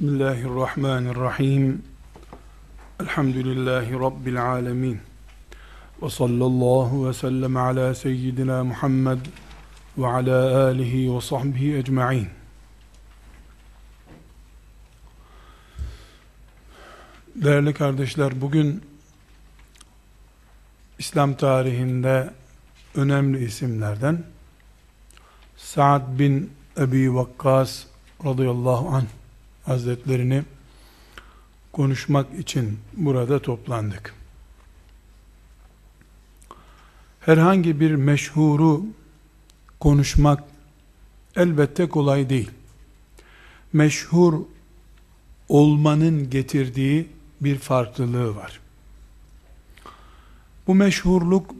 Bismillahirrahmanirrahim. Elhamdülillahi Rabbil alemin. Ve sallallahu ve sellem ala seyyidina Muhammed ve ala alihi ve sahbihi ecma'in. Değerli kardeşler, bugün İslam tarihinde önemli isimlerden Sa'd bin Ebi Vakkas radıyallahu anh Hazretlerini konuşmak için burada toplandık. Herhangi bir meşhuru konuşmak elbette kolay değil. Meşhur olmanın getirdiği bir farklılığı var. Bu meşhurluk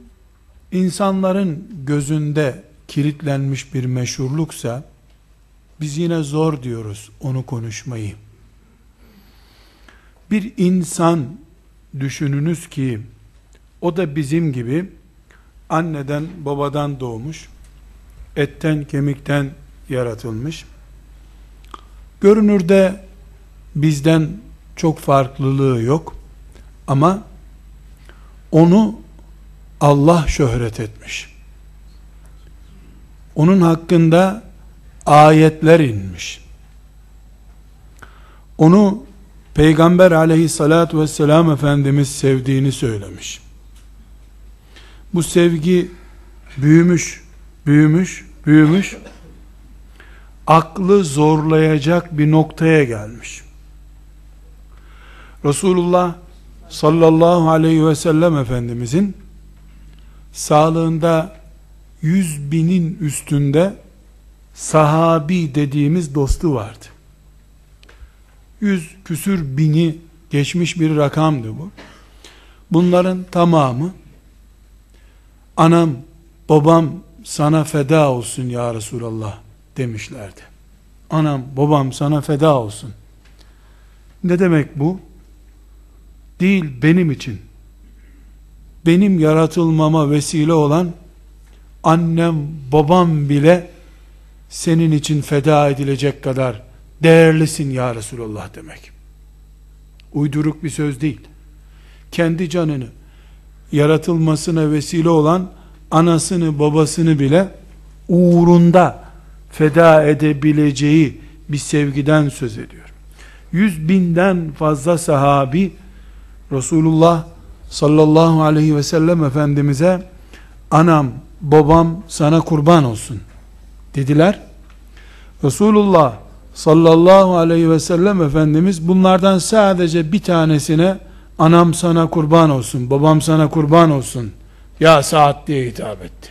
insanların gözünde kilitlenmiş bir meşhurluksa biz yine zor diyoruz onu konuşmayı. Bir insan düşününüz ki o da bizim gibi anneden babadan doğmuş, etten kemikten yaratılmış. Görünürde bizden çok farklılığı yok ama onu Allah şöhret etmiş. Onun hakkında ayetler inmiş. Onu Peygamber aleyhissalatü vesselam Efendimiz sevdiğini söylemiş. Bu sevgi büyümüş, büyümüş, büyümüş, aklı zorlayacak bir noktaya gelmiş. Resulullah sallallahu aleyhi ve sellem Efendimizin sağlığında yüz binin üstünde sahabi dediğimiz dostu vardı. Yüz küsür bini geçmiş bir rakamdı bu. Bunların tamamı anam babam sana feda olsun ya Resulallah demişlerdi. Anam babam sana feda olsun. Ne demek bu? Değil benim için. Benim yaratılmama vesile olan annem babam bile senin için feda edilecek kadar değerlisin ya Resulallah demek. Uyduruk bir söz değil. Kendi canını yaratılmasına vesile olan anasını babasını bile uğrunda feda edebileceği bir sevgiden söz ediyor. Yüz binden fazla sahabi Resulullah sallallahu aleyhi ve sellem Efendimiz'e anam babam sana kurban olsun dediler. Resulullah sallallahu aleyhi ve sellem Efendimiz bunlardan sadece bir tanesine anam sana kurban olsun, babam sana kurban olsun ya saat diye hitap etti.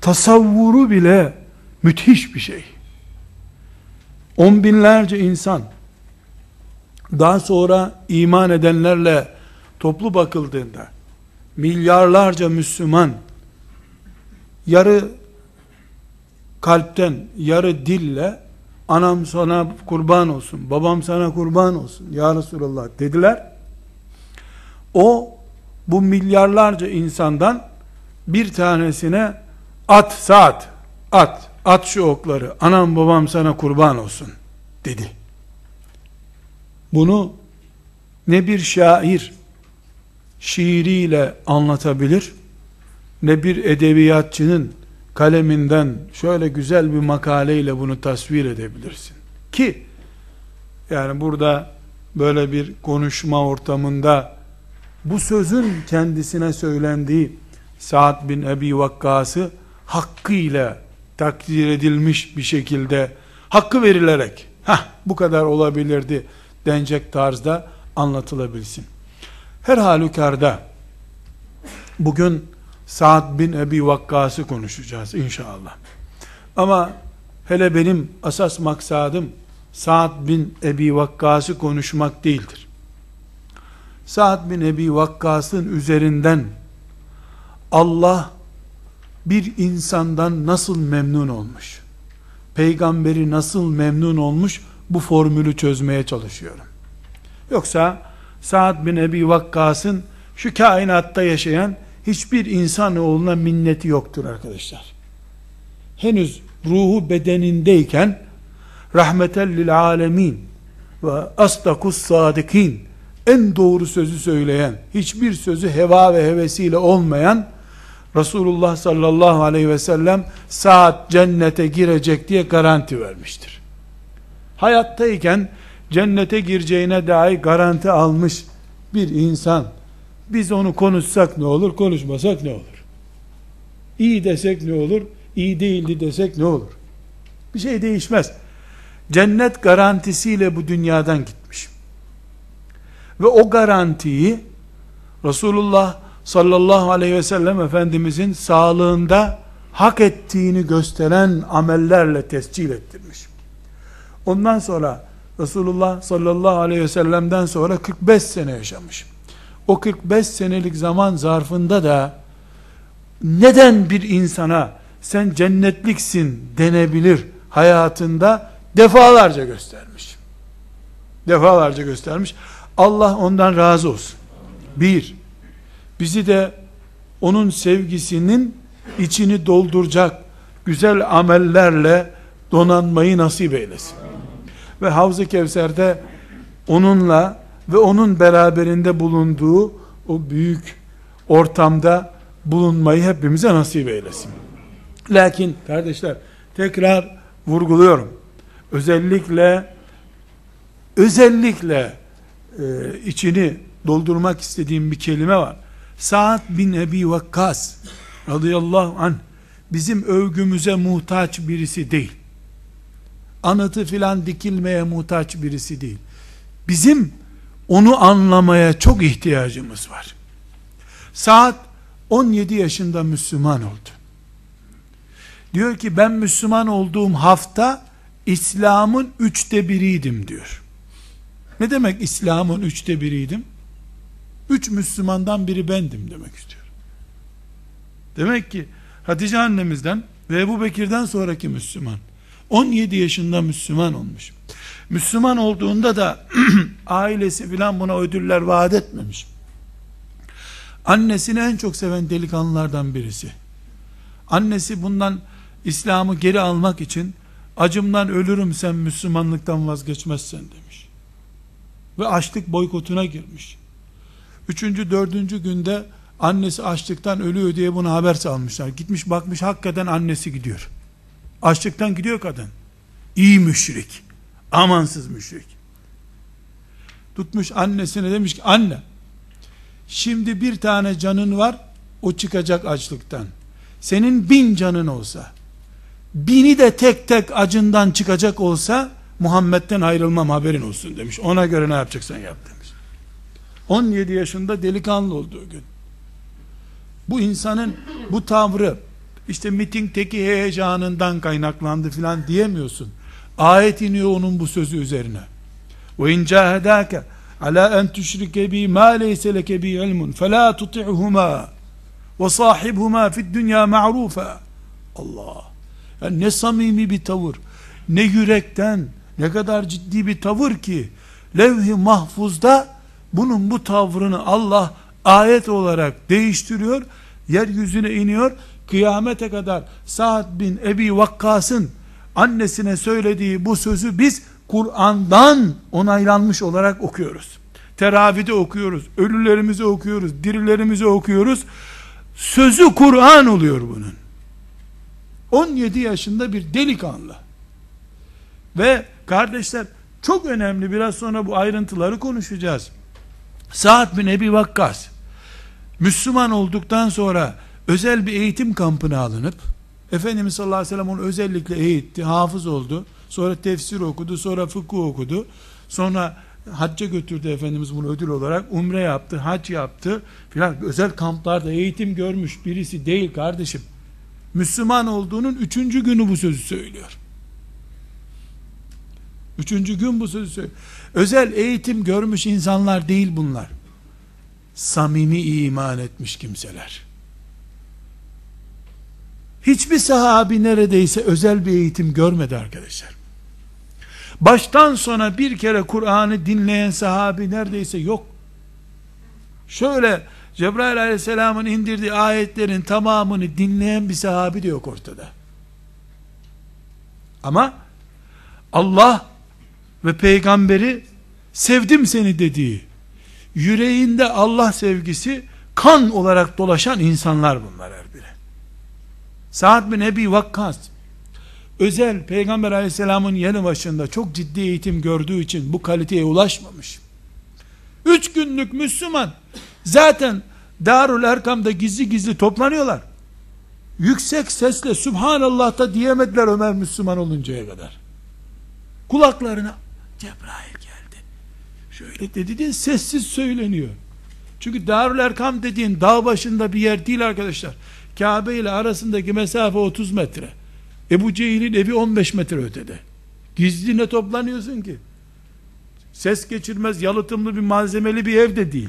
Tasavvuru bile müthiş bir şey. On binlerce insan daha sonra iman edenlerle toplu bakıldığında milyarlarca Müslüman yarı kalpten, yarı dille anam sana kurban olsun, babam sana kurban olsun ya Resulallah dediler. O bu milyarlarca insandan bir tanesine at saat, at, at şu okları, anam babam sana kurban olsun dedi. Bunu ne bir şair şiiriyle anlatabilir, ne bir edebiyatçının kaleminden şöyle güzel bir makaleyle bunu tasvir edebilirsin. Ki yani burada böyle bir konuşma ortamında bu sözün kendisine söylendiği Sa'd bin Ebi Vakkas'ı hakkıyla takdir edilmiş bir şekilde hakkı verilerek ha bu kadar olabilirdi denecek tarzda anlatılabilsin. Her halükarda bugün Sa'd bin Ebi Vakkas'ı konuşacağız inşallah. Ama hele benim asas maksadım Sa'd bin Ebi Vakkas'ı konuşmak değildir. Sa'd bin Ebi Vakkas'ın üzerinden Allah bir insandan nasıl memnun olmuş? Peygamberi nasıl memnun olmuş? Bu formülü çözmeye çalışıyorum. Yoksa Sa'd bin Ebi Vakkas'ın şu kainatta yaşayan hiçbir insanoğluna minneti yoktur arkadaşlar. Henüz ruhu bedenindeyken rahmeten lil alemin ve asdakus sadikin en doğru sözü söyleyen, hiçbir sözü heva ve hevesiyle olmayan Resulullah sallallahu aleyhi ve sellem saat cennete girecek diye garanti vermiştir. Hayattayken cennete gireceğine dair garanti almış bir insan biz onu konuşsak ne olur, konuşmasak ne olur? İyi desek ne olur, iyi değildi desek ne olur? Bir şey değişmez. Cennet garantisiyle bu dünyadan gitmiş. Ve o garantiyi Resulullah sallallahu aleyhi ve sellem Efendimizin sağlığında hak ettiğini gösteren amellerle tescil ettirmiş. Ondan sonra Resulullah sallallahu aleyhi ve sellem'den sonra 45 sene yaşamış. O 45 senelik zaman zarfında da neden bir insana sen cennetliksin denebilir hayatında defalarca göstermiş. Defalarca göstermiş. Allah ondan razı olsun. Bir, bizi de onun sevgisinin içini dolduracak güzel amellerle donanmayı nasip eylesin. Ve Havz-ı Kevser'de onunla ve onun beraberinde bulunduğu o büyük ortamda bulunmayı hepimize nasip eylesin. Lakin kardeşler tekrar vurguluyorum. Özellikle özellikle e, içini doldurmak istediğim bir kelime var. Sa'd bin Ebi Vakkas radıyallahu anh bizim övgümüze muhtaç birisi değil. Anıtı filan dikilmeye muhtaç birisi değil. Bizim onu anlamaya çok ihtiyacımız var. Saat 17 yaşında Müslüman oldu. Diyor ki ben Müslüman olduğum hafta İslam'ın üçte biriydim diyor. Ne demek İslam'ın üçte biriydim? Üç Müslümandan biri bendim demek istiyor. Demek ki Hatice annemizden ve Ebu Bekir'den sonraki Müslüman. 17 yaşında Müslüman olmuş. Müslüman olduğunda da ailesi filan buna ödüller vaat etmemiş. Annesini en çok seven delikanlılardan birisi. Annesi bundan İslam'ı geri almak için acımdan ölürüm sen Müslümanlıktan vazgeçmezsen demiş. Ve açlık boykotuna girmiş. Üçüncü, dördüncü günde annesi açlıktan ölüyor diye buna haber salmışlar. Gitmiş bakmış hakikaten annesi gidiyor. Açlıktan gidiyor kadın. İyi müşrik. Amansız müşrik. Tutmuş annesine demiş ki anne şimdi bir tane canın var o çıkacak açlıktan. Senin bin canın olsa bini de tek tek acından çıkacak olsa Muhammed'den ayrılmam haberin olsun demiş. Ona göre ne yapacaksan yap demiş. 17 yaşında delikanlı olduğu gün. Bu insanın bu tavrı işte mitingdeki heyecanından kaynaklandı filan diyemiyorsun. Ayet iniyor onun bu sözü üzerine. Ve in cahedake ala en tüşrike bi ma leyse leke bi ilmun fela tuti'huma ve sahibhuma fid dünya ma'rufa. Allah. Yani ne samimi bir tavır, ne yürekten, ne kadar ciddi bir tavır ki levh-i mahfuzda bunun bu tavrını Allah ayet olarak değiştiriyor, yeryüzüne iniyor, kıyamete kadar Sa'd bin Ebi Vakkas'ın annesine söylediği bu sözü biz Kur'an'dan onaylanmış olarak okuyoruz. Teravide okuyoruz, ölülerimizi okuyoruz, dirilerimizi okuyoruz. Sözü Kur'an oluyor bunun. 17 yaşında bir delikanlı. Ve kardeşler çok önemli biraz sonra bu ayrıntıları konuşacağız. Sa'd bin Ebi Vakkas Müslüman olduktan sonra özel bir eğitim kampına alınıp Efendimiz sallallahu aleyhi ve sellem onu özellikle eğitti, hafız oldu. Sonra tefsir okudu, sonra fıkıh okudu. Sonra hacca götürdü Efendimiz bunu ödül olarak. Umre yaptı, hac yaptı filan. Özel kamplarda eğitim görmüş birisi değil kardeşim. Müslüman olduğunun üçüncü günü bu sözü söylüyor. Üçüncü gün bu sözü söylüyor. Özel eğitim görmüş insanlar değil bunlar. Samimi iman etmiş kimseler. Hiçbir sahabi neredeyse özel bir eğitim görmedi arkadaşlar. Baştan sona bir kere Kur'an'ı dinleyen sahabi neredeyse yok. Şöyle Cebrail aleyhisselamın indirdiği ayetlerin tamamını dinleyen bir sahabi de yok ortada. Ama Allah ve peygamberi sevdim seni dediği, yüreğinde Allah sevgisi kan olarak dolaşan insanlar bunlar her Sa'd bin Ebi Vakkas, özel peygamber aleyhisselamın yanı başında çok ciddi eğitim gördüğü için bu kaliteye ulaşmamış. Üç günlük Müslüman, zaten Darul Erkam'da gizli gizli toplanıyorlar. Yüksek sesle Subhanallah da diyemediler Ömer Müslüman oluncaya kadar. Kulaklarına Cebrail geldi. Şöyle dedi diye sessiz söyleniyor. Çünkü Darül Erkam dediğin dağ başında bir yer değil arkadaşlar. Kabe ile arasındaki mesafe 30 metre. Ebu Cehil'in evi 15 metre ötede. Gizli ne toplanıyorsun ki? Ses geçirmez yalıtımlı bir malzemeli bir ev de değil.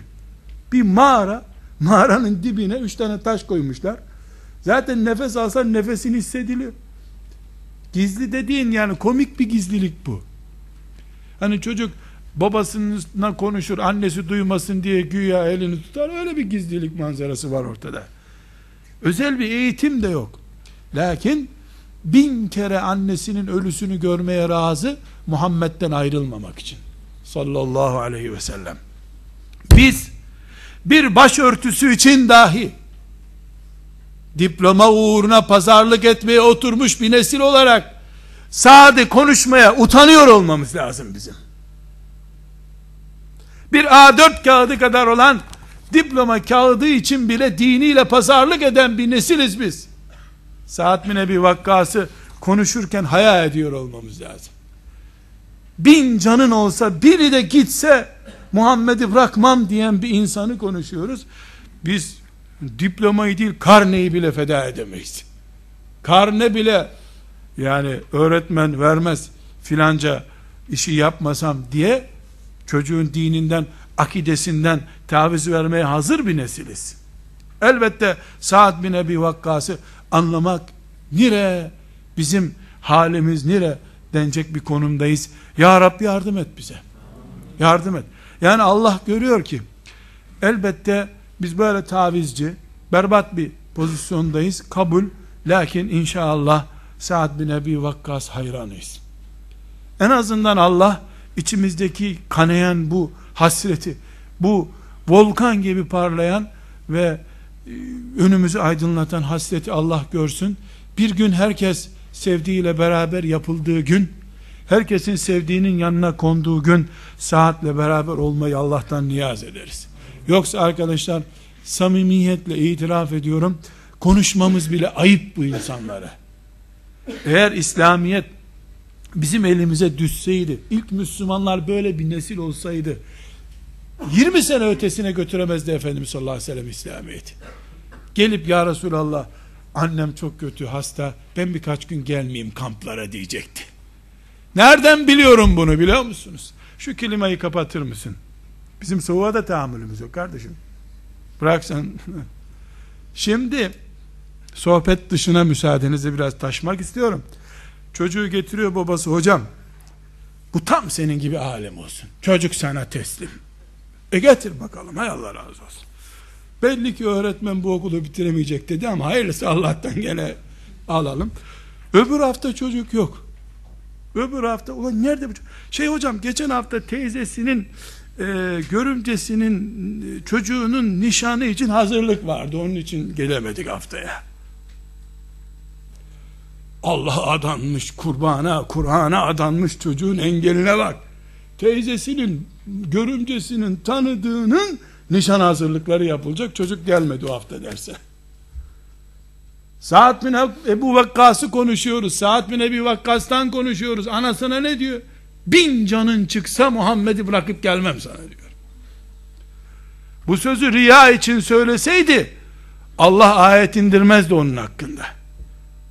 Bir mağara, mağaranın dibine üç tane taş koymuşlar. Zaten nefes alsan nefesin hissediliyor. Gizli dediğin yani komik bir gizlilik bu. Hani çocuk babasına konuşur, annesi duymasın diye güya elini tutar. Öyle bir gizlilik manzarası var ortada. Özel bir eğitim de yok. Lakin bin kere annesinin ölüsünü görmeye razı Muhammed'den ayrılmamak için. Sallallahu aleyhi ve sellem. Biz bir başörtüsü için dahi diploma uğruna pazarlık etmeye oturmuş bir nesil olarak sade konuşmaya utanıyor olmamız lazım bizim. Bir A4 kağıdı kadar olan diploma kağıdı için bile diniyle pazarlık eden bir nesiliz biz. Saat bin Ebi Vakkas'ı konuşurken hayal ediyor olmamız lazım. Bin canın olsa biri de gitse Muhammed'i bırakmam diyen bir insanı konuşuyoruz. Biz diplomayı değil karneyi bile feda edemeyiz. Karne bile yani öğretmen vermez filanca işi yapmasam diye çocuğun dininden, akidesinden taviz vermeye hazır bir nesiliz. Elbette Sa'd bin Ebi Vakkas'ı anlamak nire, bizim halimiz nire denecek bir konumdayız. Ya Rabbi yardım et bize. Yardım et. Yani Allah görüyor ki elbette biz böyle tavizci, berbat bir pozisyondayız. Kabul. Lakin inşallah Sa'd bin Ebi Vakkas hayranıyız. En azından Allah içimizdeki kanayan bu hasreti, bu volkan gibi parlayan ve e, önümüzü aydınlatan hasreti Allah görsün. Bir gün herkes sevdiğiyle beraber yapıldığı gün, herkesin sevdiğinin yanına konduğu gün saatle beraber olmayı Allah'tan niyaz ederiz. Yoksa arkadaşlar samimiyetle itiraf ediyorum konuşmamız bile ayıp bu insanlara. Eğer İslamiyet bizim elimize düşseydi, ilk Müslümanlar böyle bir nesil olsaydı, 20 sene ötesine götüremezdi Efendimiz sallallahu aleyhi ve sellem İslamiyet'i. Gelip ya Resulallah, annem çok kötü hasta, ben birkaç gün gelmeyeyim kamplara diyecekti. Nereden biliyorum bunu biliyor musunuz? Şu klimayı kapatır mısın? Bizim soğuğa da tahammülümüz yok kardeşim. Bırak sen. Şimdi sohbet dışına müsaadenizi biraz taşmak istiyorum. Çocuğu getiriyor babası hocam. Bu tam senin gibi alem olsun. Çocuk sana teslim. E getir bakalım hay Allah razı olsun. Belli ki öğretmen bu okulu bitiremeyecek dedi ama hayırlısı Allah'tan gene alalım. Öbür hafta çocuk yok. Öbür hafta ulan nerede bu çocuk? Şey hocam geçen hafta teyzesinin e, görümcesinin çocuğunun nişanı için hazırlık vardı. Onun için gelemedik haftaya. Allah adanmış kurbana, Kur'an'a adanmış çocuğun engeline bak. Teyzesinin, görümcesinin tanıdığının nişan hazırlıkları yapılacak. Çocuk gelmedi o hafta derse. Saat bin Ebu Vakkas'ı konuşuyoruz. Saat bin Ebu Vakkas'tan konuşuyoruz. Anasına ne diyor? Bin canın çıksa Muhammed'i bırakıp gelmem sana diyor. Bu sözü riya için söyleseydi Allah ayet indirmezdi onun hakkında.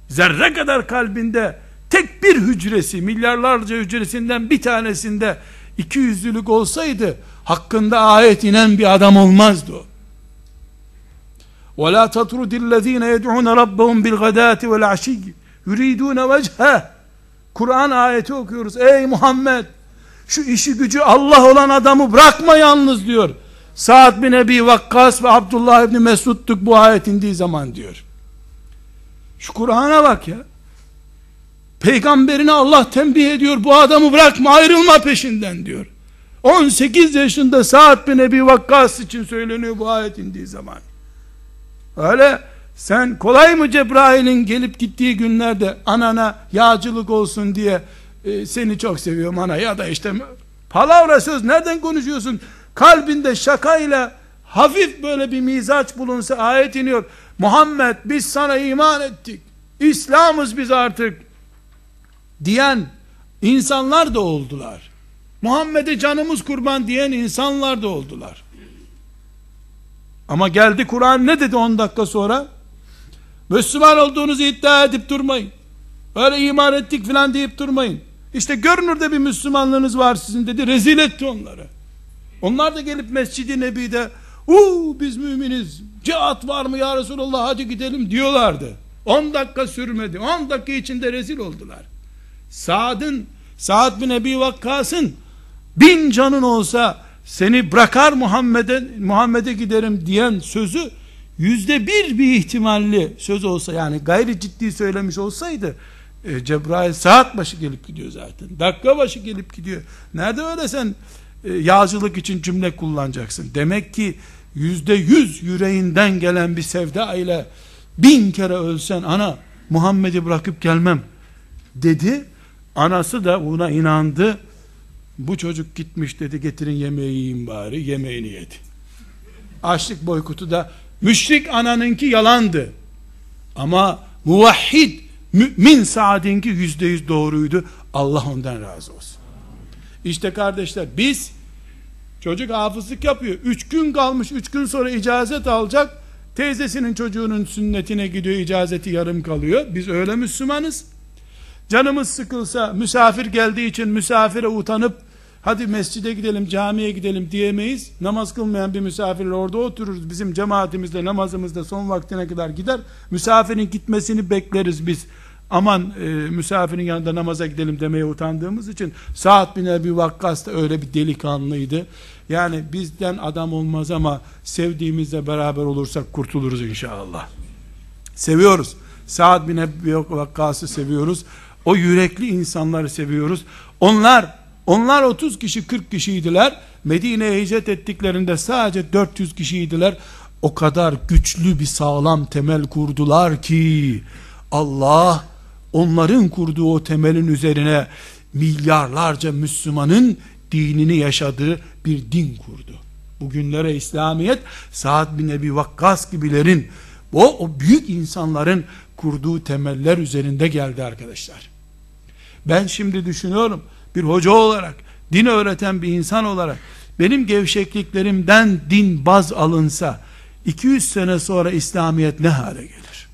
Zerre kadar kalbinde tek bir hücresi, milyarlarca hücresinden bir tanesinde iki yüzlülük olsaydı hakkında ayet inen bir adam olmazdı o. وَلَا تَطْرُدِ الَّذ۪ينَ يَدْعُونَ رَبَّهُمْ بِالْغَدَاتِ وَالْعَشِيِّ يُرِيدُونَ وَجْهَهِ Kur'an ayeti okuyoruz. Ey Muhammed şu işi gücü Allah olan adamı bırakma yalnız diyor. Sa'd bin Ebi Vakkas ve Abdullah ibn Mesud'tuk bu ayet indiği zaman diyor. Şu Kur'an'a bak ya. Peygamberine Allah tembih ediyor. Bu adamı bırakma ayrılma peşinden diyor. 18 yaşında Sa'd bin Ebi Vakkas için söyleniyor bu ayet indiği zaman. Öyle sen kolay mı Cebrail'in gelip gittiği günlerde anana yağcılık olsun diye e, seni çok seviyorum ana ya da işte palavra söz nereden konuşuyorsun? Kalbinde şakayla hafif böyle bir mizaç bulunsa ayet iniyor. Muhammed biz sana iman ettik. İslam'ız biz artık diyen insanlar da oldular. Muhammed'e canımız kurban diyen insanlar da oldular. Ama geldi Kur'an ne dedi 10 dakika sonra? Müslüman olduğunuzu iddia edip durmayın. Öyle iman ettik filan deyip durmayın. İşte görünürde bir Müslümanlığınız var sizin dedi. Rezil etti onları. Onlar da gelip Mescid-i Nebi'de uuu biz müminiz cihat var mı ya Resulallah hadi gidelim diyorlardı. 10 dakika sürmedi. 10 dakika içinde rezil oldular. Saad'ın Saad bin Ebi Vakkas'ın bin canın olsa seni bırakar Muhammed'e Muhammed'e giderim diyen sözü yüzde bir bir ihtimalli söz olsa yani gayri ciddi söylemiş olsaydı e, Cebrail saat başı gelip gidiyor zaten. Dakika başı gelip gidiyor. Nerede öyle sen e, yağcılık için cümle kullanacaksın. Demek ki yüzde yüz yüreğinden gelen bir sevda ile bin kere ölsen ana Muhammed'i bırakıp gelmem dedi. Anası da buna inandı. Bu çocuk gitmiş dedi getirin yemeği yiyin bari. Yemeğini yedi. Açlık boykutu da müşrik ananınki yalandı. Ama muvahhid mümin Saad'inki yüzde yüz doğruydu. Allah ondan razı olsun. İşte kardeşler biz çocuk hafızlık yapıyor. Üç gün kalmış. Üç gün sonra icazet alacak. Teyzesinin çocuğunun sünnetine gidiyor. icazeti yarım kalıyor. Biz öyle Müslümanız. Canımız sıkılsa misafir geldiği için misafire utanıp hadi mescide gidelim camiye gidelim diyemeyiz. Namaz kılmayan bir misafirle orada otururuz. Bizim cemaatimizde namazımızda son vaktine kadar gider. Misafirin gitmesini bekleriz biz. Aman e, misafirin yanında namaza gidelim demeye utandığımız için Sa'd bin Ebi Vakkas da öyle bir delikanlıydı. Yani bizden adam olmaz ama sevdiğimizle beraber olursak kurtuluruz inşallah. Seviyoruz. Sa'd bin Ebi Vakkas'ı seviyoruz. O yürekli insanları seviyoruz. Onlar onlar 30 kişi 40 kişiydiler. Medine'ye hicret ettiklerinde sadece 400 kişiydiler. O kadar güçlü bir sağlam temel kurdular ki Allah onların kurduğu o temelin üzerine milyarlarca Müslümanın dinini yaşadığı bir din kurdu. Bugünlere İslamiyet Sa'd bin Ebi Vakkas gibilerin o, o büyük insanların kurduğu temeller üzerinde geldi arkadaşlar. Ben şimdi düşünüyorum bir hoca olarak, din öğreten bir insan olarak benim gevşekliklerimden din baz alınsa 200 sene sonra İslamiyet ne hale gelir?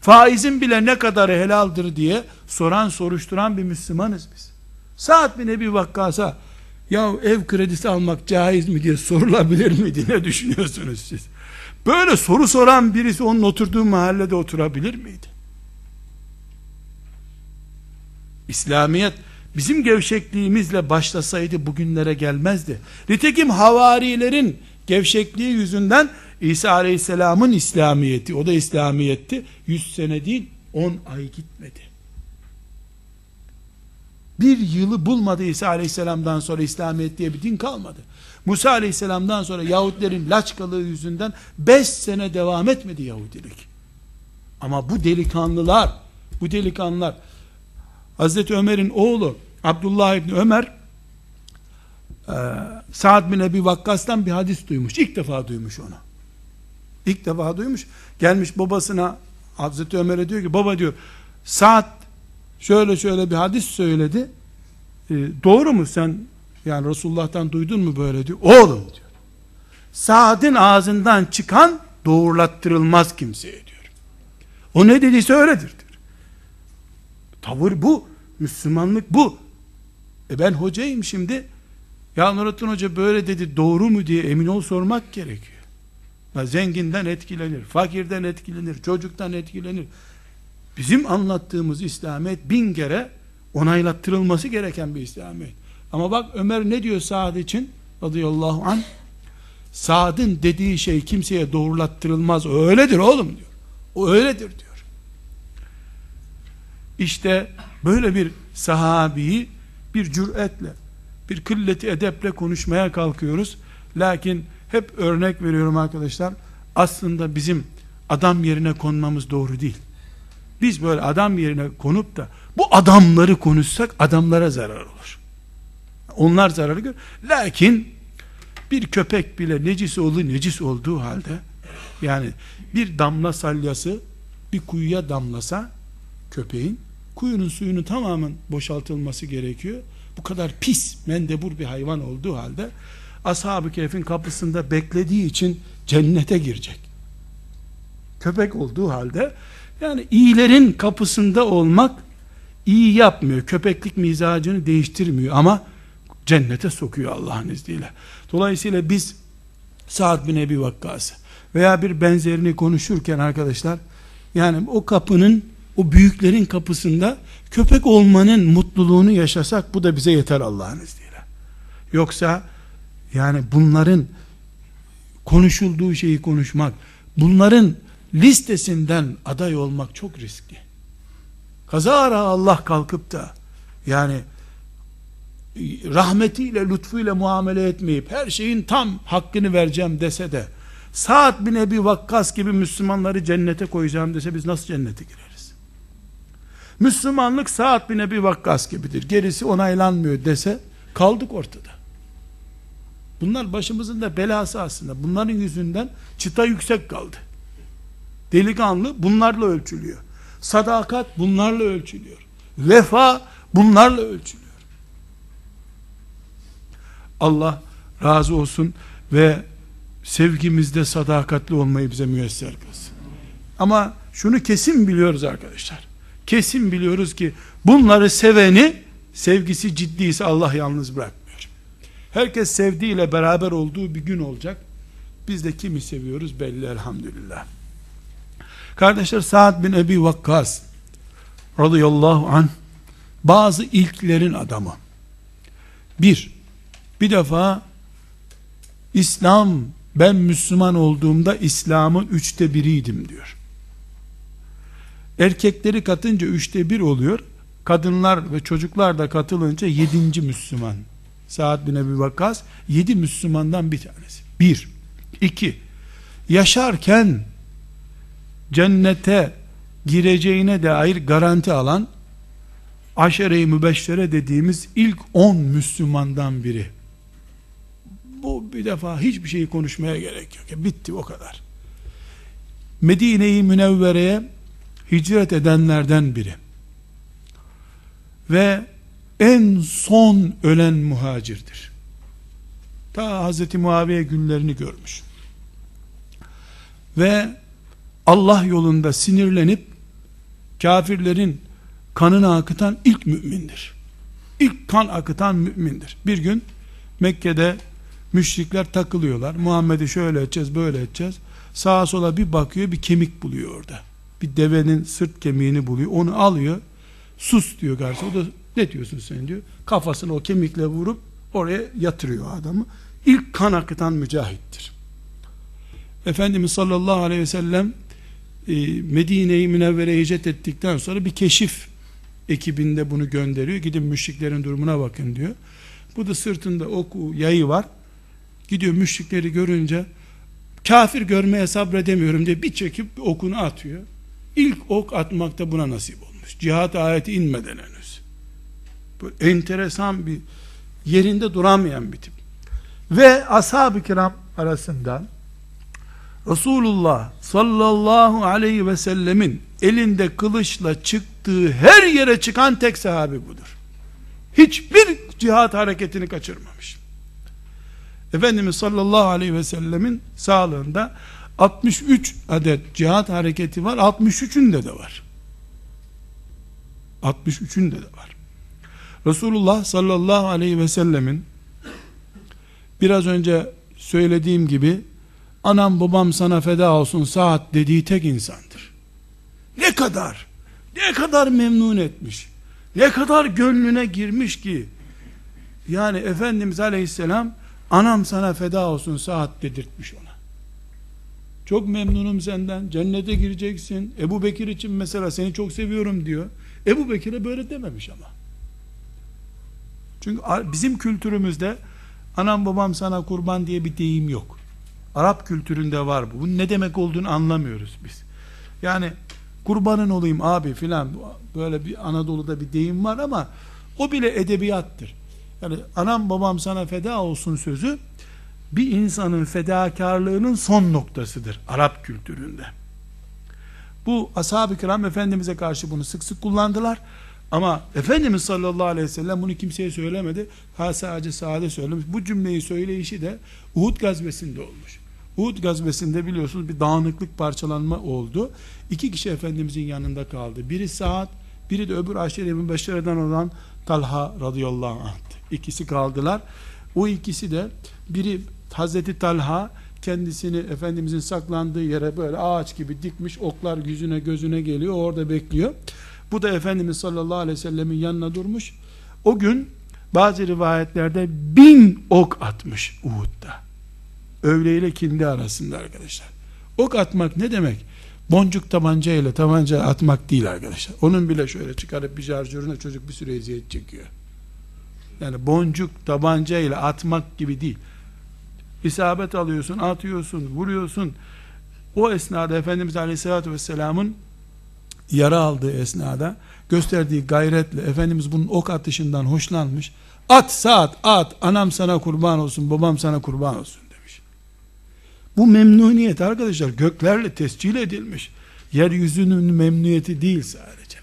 Faizin bile ne kadarı helaldir diye soran soruşturan bir Müslümanız biz. Saat bin Ebi Vakkas'a ya ev kredisi almak caiz mi diye sorulabilir mi diye düşünüyorsunuz siz? Böyle soru soran birisi onun oturduğu mahallede oturabilir miydi? İslamiyet bizim gevşekliğimizle başlasaydı bugünlere gelmezdi. Nitekim havarilerin gevşekliği yüzünden İsa Aleyhisselam'ın İslamiyeti, o da İslamiyetti, 100 sene değil 10 ay gitmedi. Bir yılı bulmadı İsa Aleyhisselam'dan sonra İslamiyet diye bir din kalmadı. Musa Aleyhisselam'dan sonra Yahudilerin laçkalığı yüzünden 5 sene devam etmedi Yahudilik. Ama bu delikanlılar, bu delikanlılar Hazreti Ömer'in oğlu Abdullah İbni Ömer e, Sa'd bin Ebi Vakkas'tan bir hadis duymuş. İlk defa duymuş onu. İlk defa duymuş. Gelmiş babasına Hazreti Ömer'e diyor ki baba diyor Sa'd şöyle şöyle bir hadis söyledi. E, doğru mu sen yani Resulullah'tan duydun mu böyle diyor. Oğlum diyor. Sa'd'ın ağzından çıkan doğrulattırılmaz kimseye diyor. O ne dediyse öyledir diyor. Tavır bu. Müslümanlık bu. E ben hocayım şimdi. Ya Nurattin Hoca böyle dedi doğru mu diye emin ol sormak gerekiyor. Ya zenginden etkilenir, fakirden etkilenir, çocuktan etkilenir. Bizim anlattığımız İslamiyet bin kere onaylattırılması gereken bir İslamiyet. Ama bak Ömer ne diyor Sa'd için? Radıyallahu anh. Sa'd'ın dediği şey kimseye doğrulattırılmaz. O öyledir oğlum diyor. O öyledir diyor. İşte böyle bir sahabiyi bir cüretle, bir kılleti edeple konuşmaya kalkıyoruz. Lakin hep örnek veriyorum arkadaşlar. Aslında bizim adam yerine konmamız doğru değil. Biz böyle adam yerine konup da bu adamları konuşsak adamlara zarar olur. Onlar zararı gör. Lakin bir köpek bile necis olduğu necis olduğu halde yani bir damla salyası bir kuyuya damlasa köpeğin kuyunun suyunu tamamen boşaltılması gerekiyor. Bu kadar pis, mendebur bir hayvan olduğu halde ashab-ı kehfin kapısında beklediği için cennete girecek. Köpek olduğu halde yani iyilerin kapısında olmak iyi yapmıyor. Köpeklik mizacını değiştirmiyor ama cennete sokuyor Allah'ın izniyle. Dolayısıyla biz Sa'd bin Ebi Vakkas'ı veya bir benzerini konuşurken arkadaşlar yani o kapının o büyüklerin kapısında köpek olmanın mutluluğunu yaşasak bu da bize yeter Allah'ın izniyle. Yoksa yani bunların konuşulduğu şeyi konuşmak, bunların listesinden aday olmak çok riskli. Kazara Allah kalkıp da yani rahmetiyle, lütfuyla muamele etmeyip her şeyin tam hakkını vereceğim dese de Sa'd bin Ebi Vakkas gibi Müslümanları cennete koyacağım dese biz nasıl cennete gireriz? Müslümanlık Sa'd bin Ebi Vakkas gibidir. Gerisi onaylanmıyor dese kaldık ortada. Bunlar başımızın da belası aslında. Bunların yüzünden çıta yüksek kaldı. Delikanlı bunlarla ölçülüyor. Sadakat bunlarla ölçülüyor. Vefa bunlarla ölçülüyor. Allah razı olsun ve sevgimizde sadakatli olmayı bize müyesser kılsın. Ama şunu kesin biliyoruz arkadaşlar. Kesin biliyoruz ki bunları seveni sevgisi ciddiyse Allah yalnız bırakmıyor. Herkes sevdiğiyle beraber olduğu bir gün olacak. Biz de kimi seviyoruz belli elhamdülillah. Kardeşler Sa'd bin Ebi Vakkas radıyallahu an bazı ilklerin adamı. Bir, bir defa İslam ben Müslüman olduğumda İslam'ın üçte biriydim diyor. Erkekleri katınca üçte bir oluyor. Kadınlar ve çocuklar da katılınca yedinci Müslüman. Saad bin Ebi Vakkas yedi Müslümandan bir tanesi. Bir. iki Yaşarken cennete gireceğine dair garanti alan aşere-i mübeşşere dediğimiz ilk on Müslümandan biri. Bu bir defa hiçbir şeyi konuşmaya gerek yok. Bitti o kadar. Medine-i Münevvere'ye hicret edenlerden biri. Ve en son ölen muhacirdir. Ta Hz. Muaviye günlerini görmüş. Ve Allah yolunda sinirlenip kafirlerin kanını akıtan ilk mümindir. İlk kan akıtan mümindir. Bir gün Mekke'de müşrikler takılıyorlar. Muhammed'i şöyle edeceğiz, böyle edeceğiz. Sağa sola bir bakıyor, bir kemik buluyor orada. Bir devenin sırt kemiğini buluyor. Onu alıyor. Sus diyor karşı. O da ne diyorsun sen diyor. Kafasını o kemikle vurup oraya yatırıyor adamı. İlk kan akıtan mücahittir. Efendimiz sallallahu aleyhi ve sellem e, Medine'yi Münevvere hicret ettikten sonra bir keşif ekibinde bunu gönderiyor. Gidin müşriklerin durumuna bakın diyor. Bu da sırtında oku, yayı var. Gidiyor müşrikleri görünce kafir görmeye sabredemiyorum diye bir çekip okunu atıyor. İlk ok atmak da buna nasip olmuş. Cihat ayeti inmeden henüz. Böyle enteresan bir yerinde duramayan bir tip. Ve ashab-ı kiram arasından Resulullah sallallahu aleyhi ve sellemin elinde kılıçla çıktığı her yere çıkan tek sahabi budur. Hiçbir cihat hareketini kaçırmamış. Efendimiz sallallahu aleyhi ve sellemin sağlığında 63 adet cihat hareketi var. 63'ünde de var. 63'ünde de var. Resulullah sallallahu aleyhi ve sellemin biraz önce söylediğim gibi anam babam sana feda olsun saat dediği tek insandır. Ne kadar, ne kadar memnun etmiş, ne kadar gönlüne girmiş ki, yani Efendimiz Aleyhisselam, anam sana feda olsun saat dedirtmiş ona. Çok memnunum senden, cennete gireceksin. Ebu Bekir için mesela seni çok seviyorum diyor. Ebu Bekir'e böyle dememiş ama. Çünkü bizim kültürümüzde anam babam sana kurban diye bir deyim yok. Arap kültüründe var bu. Bunun ne demek olduğunu anlamıyoruz biz. Yani kurbanın olayım abi filan böyle bir Anadolu'da bir deyim var ama o bile edebiyattır. Yani anam babam sana feda olsun sözü bir insanın fedakarlığının son noktasıdır Arap kültüründe. Bu ashab-ı kiram Efendimiz'e karşı bunu sık sık kullandılar. Ama Efendimiz sallallahu aleyhi ve sellem bunu kimseye söylemedi. Ha sadece sade söylemiş. Bu cümleyi söyleyişi de Uhud gazvesinde olmuş. Uhud gazvesinde biliyorsunuz bir dağınıklık parçalanma oldu. İki kişi Efendimizin yanında kaldı. Biri Saad, biri de öbür aşire-i mübeşşereden olan Talha radıyallahu anh'tı. İkisi kaldılar. O ikisi de biri Hazreti Talha kendisini Efendimizin saklandığı yere böyle ağaç gibi dikmiş oklar yüzüne gözüne geliyor orada bekliyor. Bu da Efendimiz sallallahu aleyhi ve sellemin yanına durmuş. O gün bazı rivayetlerde bin ok atmış Uhud'da. Öğle ile kindi arasında arkadaşlar. Ok atmak ne demek? Boncuk tabanca ile tabanca atmak değil arkadaşlar. Onun bile şöyle çıkarıp bir şarjörüne çocuk bir süre eziyet çekiyor. Yani boncuk tabanca ile atmak gibi değil. İsabet alıyorsun, atıyorsun, vuruyorsun. O esnada Efendimiz Aleyhisselatü Vesselam'ın yara aldığı esnada gösterdiği gayretle Efendimiz bunun ok atışından hoşlanmış. At saat at anam sana kurban olsun babam sana kurban olsun demiş. Bu memnuniyet arkadaşlar göklerle tescil edilmiş. Yeryüzünün memnuniyeti değil sadece.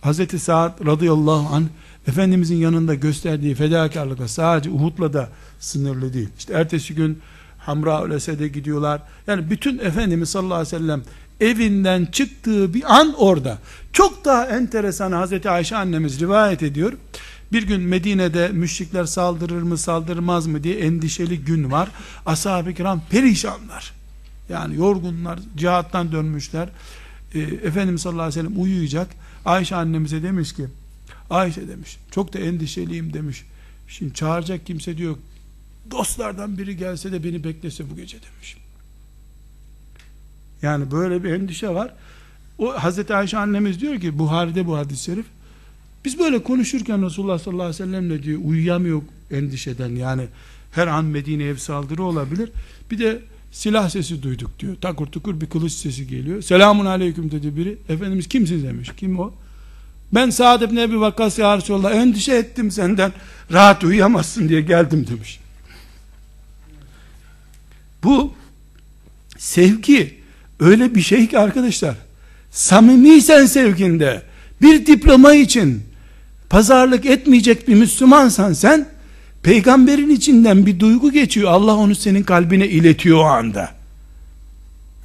Hazreti Saad radıyallahu anh Efendimizin yanında gösterdiği fedakarlıkla sadece Uhud'la da sınırlı değil. İşte ertesi gün Hamra Esed'e gidiyorlar. Yani bütün Efendimiz sallallahu aleyhi ve sellem evinden çıktığı bir an orada. Çok daha enteresan Hazreti Ayşe annemiz rivayet ediyor. Bir gün Medine'de müşrikler saldırır mı saldırmaz mı diye endişeli gün var. Ashab-ı kiram perişanlar. Yani yorgunlar, cihattan dönmüşler. Ee, Efendimiz sallallahu aleyhi ve sellem uyuyacak. Ayşe annemize demiş ki, Ayşe demiş, çok da endişeliyim demiş. Şimdi çağıracak kimse diyor, dostlardan biri gelse de beni beklese bu gece demiş. Yani böyle bir endişe var. O Hazreti Ayşe annemiz diyor ki Buhari'de bu hadis-i şerif biz böyle konuşurken Resulullah sallallahu aleyhi ve sellemle diyor uyuyamıyor endişeden yani her an Medine'ye saldırı olabilir. Bir de silah sesi duyduk diyor. Takur tukur bir kılıç sesi geliyor. Selamun aleyküm dedi biri. Efendimiz kimsin demiş. Kim o? Ben Sa'd ibn Ebi Vakkas ya Resulallah endişe ettim senden. Rahat uyuyamazsın diye geldim demiş. Bu sevgi öyle bir şey ki arkadaşlar samimiysen sevginde bir diploma için pazarlık etmeyecek bir Müslümansan sen peygamberin içinden bir duygu geçiyor Allah onu senin kalbine iletiyor o anda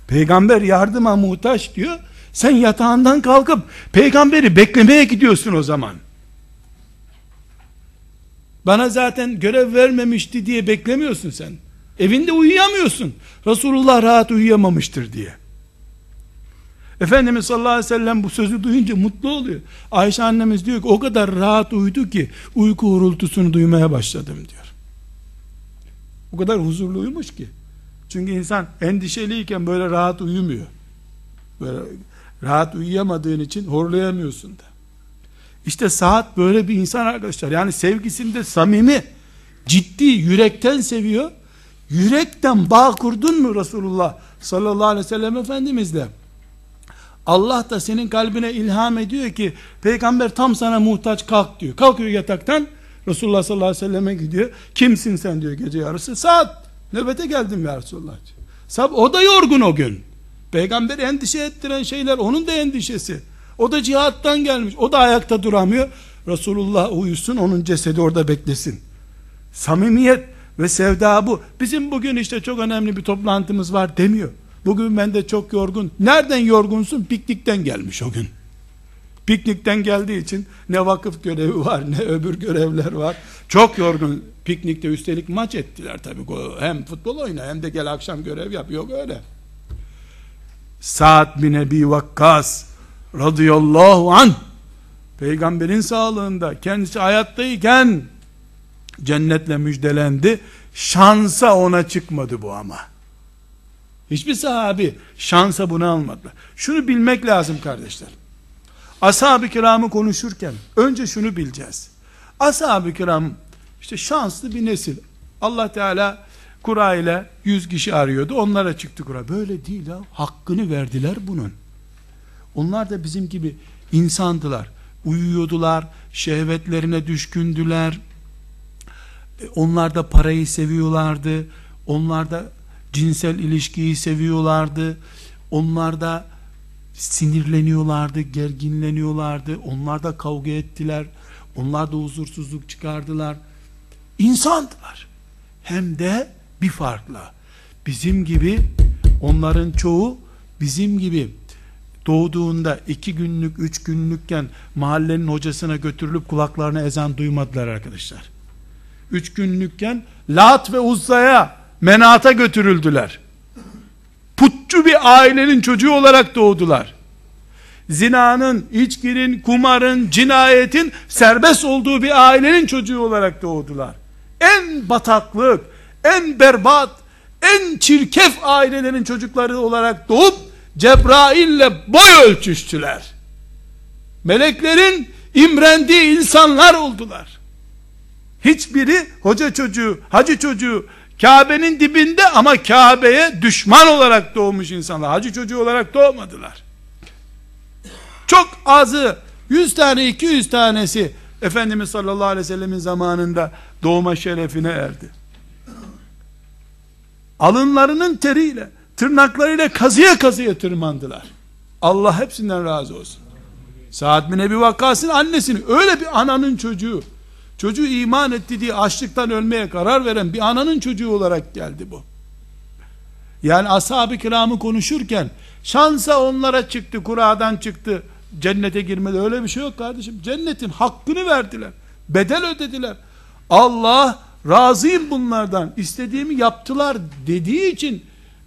peygamber yardıma muhtaç diyor sen yatağından kalkıp peygamberi beklemeye gidiyorsun o zaman bana zaten görev vermemişti diye beklemiyorsun sen evinde uyuyamıyorsun Resulullah rahat uyuyamamıştır diye Efendimiz sallallahu aleyhi ve sellem bu sözü duyunca mutlu oluyor. Ayşe annemiz diyor ki o kadar rahat uyudu ki uyku hurultusunu duymaya başladım diyor. O kadar huzurlu uyumuş ki. Çünkü insan endişeliyken böyle rahat uyumuyor. Böyle rahat uyuyamadığın için horlayamıyorsun da. İşte saat böyle bir insan arkadaşlar. Yani sevgisinde samimi, ciddi, yürekten seviyor. Yürekten bağ kurdun mu Resulullah sallallahu aleyhi ve sellem Efendimizle? Allah da senin kalbine ilham ediyor ki peygamber tam sana muhtaç kalk diyor. Kalkıyor yataktan Resulullah sallallahu aleyhi ve selleme gidiyor. Kimsin sen diyor gece yarısı. Saat nöbete geldim ya Resulullah. Sab o da yorgun o gün. Peygamber endişe ettiren şeyler onun da endişesi. O da cihattan gelmiş. O da ayakta duramıyor. Resulullah uyusun onun cesedi orada beklesin. Samimiyet ve sevda bu. Bizim bugün işte çok önemli bir toplantımız var demiyor. Bugün ben de çok yorgun. Nereden yorgunsun? Piknikten gelmiş o gün. Piknikten geldiği için ne vakıf görevi var ne öbür görevler var. Çok yorgun. Piknikte üstelik maç ettiler tabi. Hem futbol oyna hem de gel akşam görev yap. Yok öyle. Sa'd bin Ebi Vakkas radıyallahu an peygamberin sağlığında kendisi hayattayken cennetle müjdelendi. Şansa ona çıkmadı bu ama. Hiçbir sahabi şansa bunu almadı. Şunu bilmek lazım kardeşler. Ashab-ı kiramı konuşurken önce şunu bileceğiz. Ashab-ı kiram işte şanslı bir nesil. Allah Teala kura ile 100 kişi arıyordu. Onlara çıktı kura. Böyle değil ya. Hakkını verdiler bunun. Onlar da bizim gibi insandılar. Uyuyordular, şehvetlerine düşkündüler. E, onlar da parayı seviyorlardı. Onlar da cinsel ilişkiyi seviyorlardı. Onlar da sinirleniyorlardı, gerginleniyorlardı. Onlar da kavga ettiler. Onlar da huzursuzluk çıkardılar. İnsandılar. Hem de bir farkla. Bizim gibi onların çoğu bizim gibi doğduğunda iki günlük, üç günlükken mahallenin hocasına götürülüp kulaklarına ezan duymadılar arkadaşlar. Üç günlükken Lat ve Uzza'ya, Menat'a götürüldüler. Putçu bir ailenin çocuğu olarak doğdular. Zinanın, içkinin, kumarın, cinayetin serbest olduğu bir ailenin çocuğu olarak doğdular. En bataklık, en berbat, en çirkef ailelerin çocukları olarak doğup Cebrail'le boy ölçüştüler. Meleklerin imrendiği insanlar oldular. Hiçbiri hoca çocuğu, hacı çocuğu, Kabe'nin dibinde ama Kabe'ye düşman olarak doğmuş insanlar. Hacı çocuğu olarak doğmadılar. Çok azı 100 tane 200 tanesi Efendimiz sallallahu aleyhi ve sellemin zamanında doğma şerefine erdi. Alınlarının teriyle, tırnaklarıyla kazıya kazıya tırmandılar. Allah hepsinden razı olsun. Saad bin Ebi Vakkas'ın annesini öyle bir ananın çocuğu çocuğu iman etti diye açlıktan ölmeye karar veren bir ananın çocuğu olarak geldi bu. Yani ashab-ı kiramı konuşurken şansa onlara çıktı, kuradan çıktı, cennete girmedi öyle bir şey yok kardeşim. Cennetin hakkını verdiler. Bedel ödediler. Allah razıyım bunlardan. istediğimi yaptılar dediği için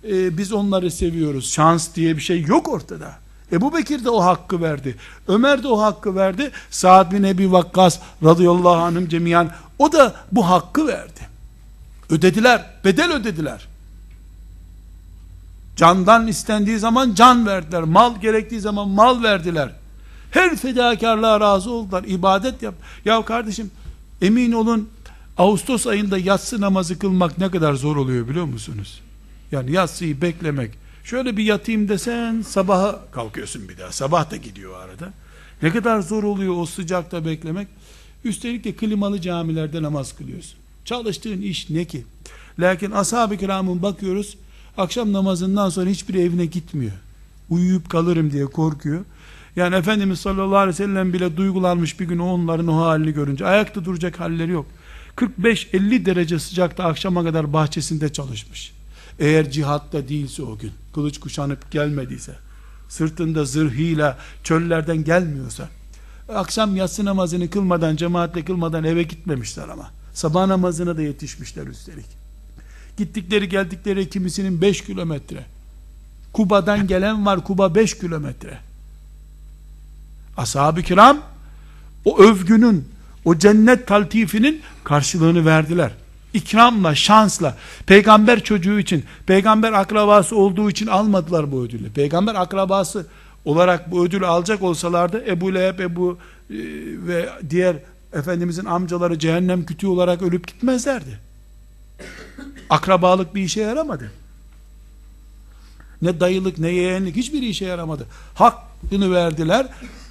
e, biz onları seviyoruz. Şans diye bir şey yok ortada. Ebu Bekir de o hakkı verdi. Ömer de o hakkı verdi. Sa'd bin Ebi Vakkas radıyallahu anhüm cemiyan o da bu hakkı verdi. Ödediler. Bedel ödediler. Candan istendiği zaman can verdiler. Mal gerektiği zaman mal verdiler. Her fedakarlığa razı oldular. İbadet yap. Ya kardeşim emin olun Ağustos ayında yatsı namazı kılmak ne kadar zor oluyor biliyor musunuz? Yani yatsıyı beklemek. Şöyle bir yatayım desen sabaha kalkıyorsun bir daha. Sabah da gidiyor arada. Ne kadar zor oluyor o sıcakta beklemek. Üstelik de klimalı camilerde namaz kılıyorsun. Çalıştığın iş ne ki? Lakin ashab-ı kiramın bakıyoruz akşam namazından sonra hiçbir evine gitmiyor. Uyuyup kalırım diye korkuyor. Yani Efendimiz sallallahu aleyhi ve sellem bile duygulanmış bir gün onların o halini görünce. Ayakta duracak halleri yok. 45-50 derece sıcakta akşama kadar bahçesinde çalışmış. Eğer cihatta değilse o gün, kılıç kuşanıp gelmediyse, sırtında zırhıyla çöllerden gelmiyorsa, akşam yatsı namazını kılmadan, cemaatle kılmadan eve gitmemişler ama. Sabah namazına da yetişmişler üstelik. Gittikleri geldikleri kimisinin 5 kilometre. Kuba'dan gelen var, Kuba 5 kilometre. Ashab-ı kiram, o övgünün, o cennet taltifinin karşılığını verdiler. İkramla, şansla, peygamber çocuğu için, peygamber akrabası olduğu için almadılar bu ödülü. Peygamber akrabası olarak bu ödülü alacak olsalardı Ebu Leheb, Ebu e, ve diğer Efendimizin amcaları cehennem kütüğü olarak ölüp gitmezlerdi. Akrabalık bir işe yaramadı. Ne dayılık ne yeğenlik hiçbir işe yaramadı. Hakkını verdiler,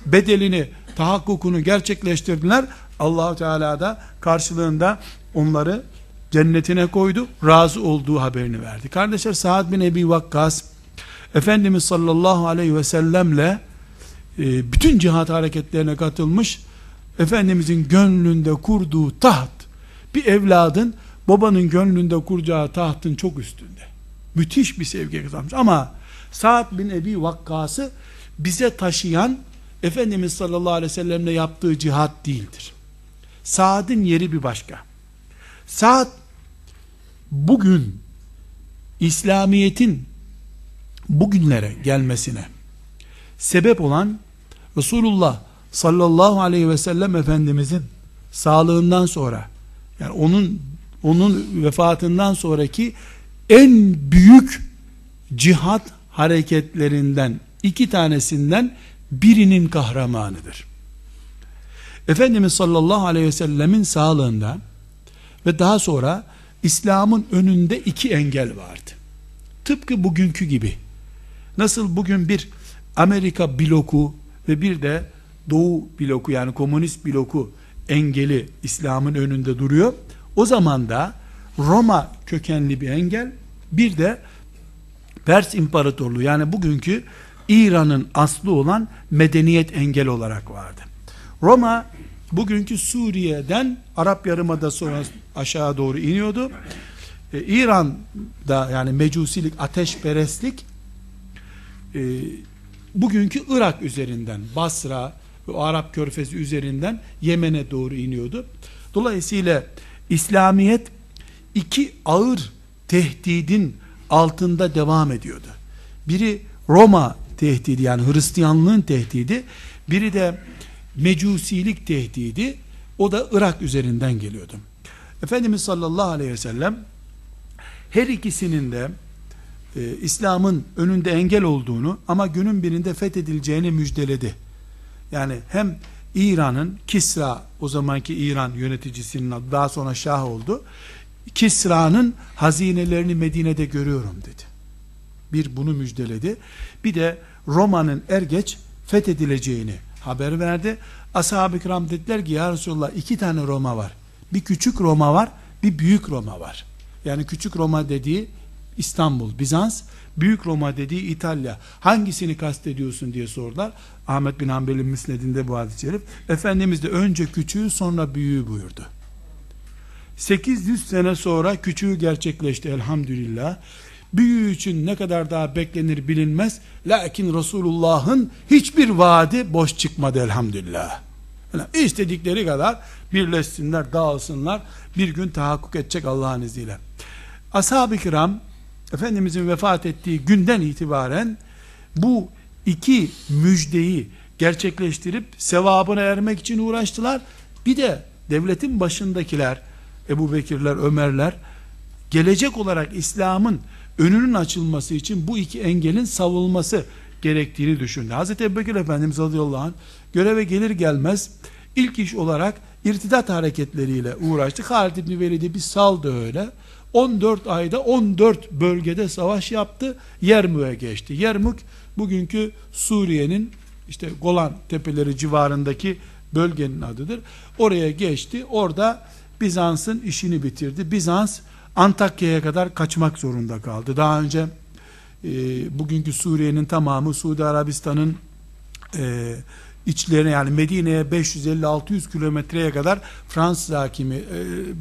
bedelini, tahakkukunu gerçekleştirdiler. Allahu Teala da karşılığında onları cennetine koydu. Razı olduğu haberini verdi. Kardeşler Sa'd bin Ebi Vakkas Efendimiz sallallahu aleyhi ve sellemle e, bütün cihat hareketlerine katılmış. Efendimizin gönlünde kurduğu taht bir evladın babanın gönlünde kuracağı tahtın çok üstünde. Müthiş bir sevgi kazanmış. Ama Sa'd bin Ebi Vakkas'ı bize taşıyan Efendimiz sallallahu aleyhi ve sellemle yaptığı cihat değildir. Sa'd'ın yeri bir başka. Sa'd bugün İslamiyet'in bugünlere gelmesine sebep olan Resulullah sallallahu aleyhi ve sellem Efendimizin sağlığından sonra yani onun onun vefatından sonraki en büyük cihat hareketlerinden iki tanesinden birinin kahramanıdır. Efendimiz sallallahu aleyhi ve sellemin sağlığında ve daha sonra İslam'ın önünde iki engel vardı. Tıpkı bugünkü gibi. Nasıl bugün bir Amerika bloku ve bir de Doğu bloku yani komünist bloku engeli İslam'ın önünde duruyor. O zaman da Roma kökenli bir engel bir de Pers İmparatorluğu yani bugünkü İran'ın aslı olan medeniyet engel olarak vardı. Roma bugünkü Suriye'den Arap Yarımadası aşağı doğru iniyordu. Ee, İran'da yani mecusilik, ateşperestlik e, bugünkü Irak üzerinden Basra ve Arap Körfezi üzerinden Yemen'e doğru iniyordu. Dolayısıyla İslamiyet iki ağır tehdidin altında devam ediyordu. Biri Roma tehdidi yani Hristiyanlığın tehdidi, biri de mecusilik tehdidi, o da Irak üzerinden geliyordu. Efendimiz sallallahu aleyhi ve sellem her ikisinin de e, İslam'ın önünde engel olduğunu ama günün birinde fethedileceğini müjdeledi. Yani hem İran'ın Kisra o zamanki İran yöneticisinin adı daha sonra Şah oldu. Kisra'nın hazinelerini Medine'de görüyorum dedi. Bir bunu müjdeledi. Bir de Roma'nın er geç fethedileceğini haber verdi. Ashab-ı kiram dediler ki ya Resulallah iki tane Roma var. Bir küçük Roma var, bir büyük Roma var. Yani küçük Roma dediği İstanbul, Bizans, Büyük Roma dediği İtalya. Hangisini kastediyorsun diye sordular. Ahmet bin Hanbel'in müsnedinde bu hadis-i şerif. Efendimiz de önce küçüğü sonra büyüğü buyurdu. 800 sene sonra küçüğü gerçekleşti elhamdülillah. Büyüğü için ne kadar daha beklenir bilinmez. Lakin Resulullah'ın hiçbir vaadi boş çıkmadı elhamdülillah. Yani istedikleri kadar birleşsinler, dağılsınlar. Bir gün tahakkuk edecek Allah'ın izniyle. Ashab-ı kiram Efendimizin vefat ettiği günden itibaren bu iki müjdeyi gerçekleştirip sevabına ermek için uğraştılar. Bir de devletin başındakiler, Ebu Bekirler, Ömerler, gelecek olarak İslam'ın önünün açılması için bu iki engelin savulması gerektiğini düşündü. Hazreti Ebu Bekir Efendimiz radıyallahu anh göreve gelir gelmez ilk iş olarak irtidat hareketleriyle uğraştı. Halid İbni Velid'i bir saldı öyle. 14 ayda 14 bölgede savaş yaptı. Yermük'e geçti. Yermük bugünkü Suriye'nin işte Golan tepeleri civarındaki bölgenin adıdır. Oraya geçti. Orada Bizans'ın işini bitirdi. Bizans Antakya'ya kadar kaçmak zorunda kaldı. Daha önce e, bugünkü Suriye'nin tamamı Suudi Arabistan'ın e, içlerine yani Medine'ye 550-600 kilometreye kadar Fransız hakimi, e,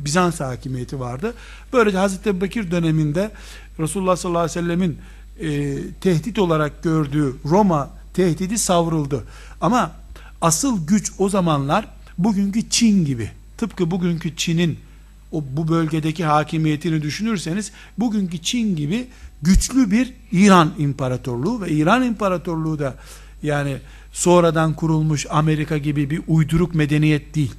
Bizans hakimiyeti vardı. Böylece Hazreti Bekir döneminde Resulullah sallallahu aleyhi ve sellemin e, tehdit olarak gördüğü Roma tehdidi savruldu. Ama asıl güç o zamanlar bugünkü Çin gibi. Tıpkı bugünkü Çin'in o bu bölgedeki hakimiyetini düşünürseniz bugünkü Çin gibi güçlü bir İran İmparatorluğu ve İran İmparatorluğu da yani sonradan kurulmuş Amerika gibi bir uyduruk medeniyet değil.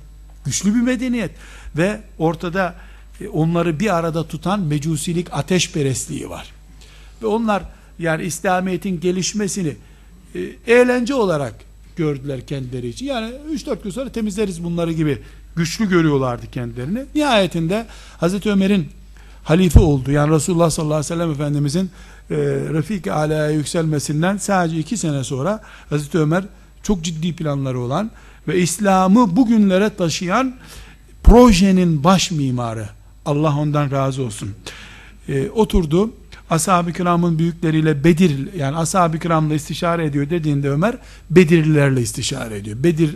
Güçlü bir medeniyet ve ortada e, onları bir arada tutan mecusilik ateşperestliği var. Ve onlar yani İslamiyet'in gelişmesini e, eğlence olarak gördüler kendileri için. Yani 3-4 gün sonra temizleriz bunları gibi güçlü görüyorlardı kendilerini. Nihayetinde Hazreti Ömer'in halife oldu. Yani Resulullah sallallahu aleyhi ve sellem Efendimizin e, Refik-i Ala'ya yükselmesinden sadece iki sene sonra Hazreti Ömer çok ciddi planları olan ve İslam'ı bugünlere taşıyan projenin baş mimarı. Allah ondan razı olsun. E, oturdu. Ashab-ı kiramın büyükleriyle Bedir yani ashab-ı kiramla istişare ediyor dediğinde Ömer Bedirlilerle istişare ediyor. Bedir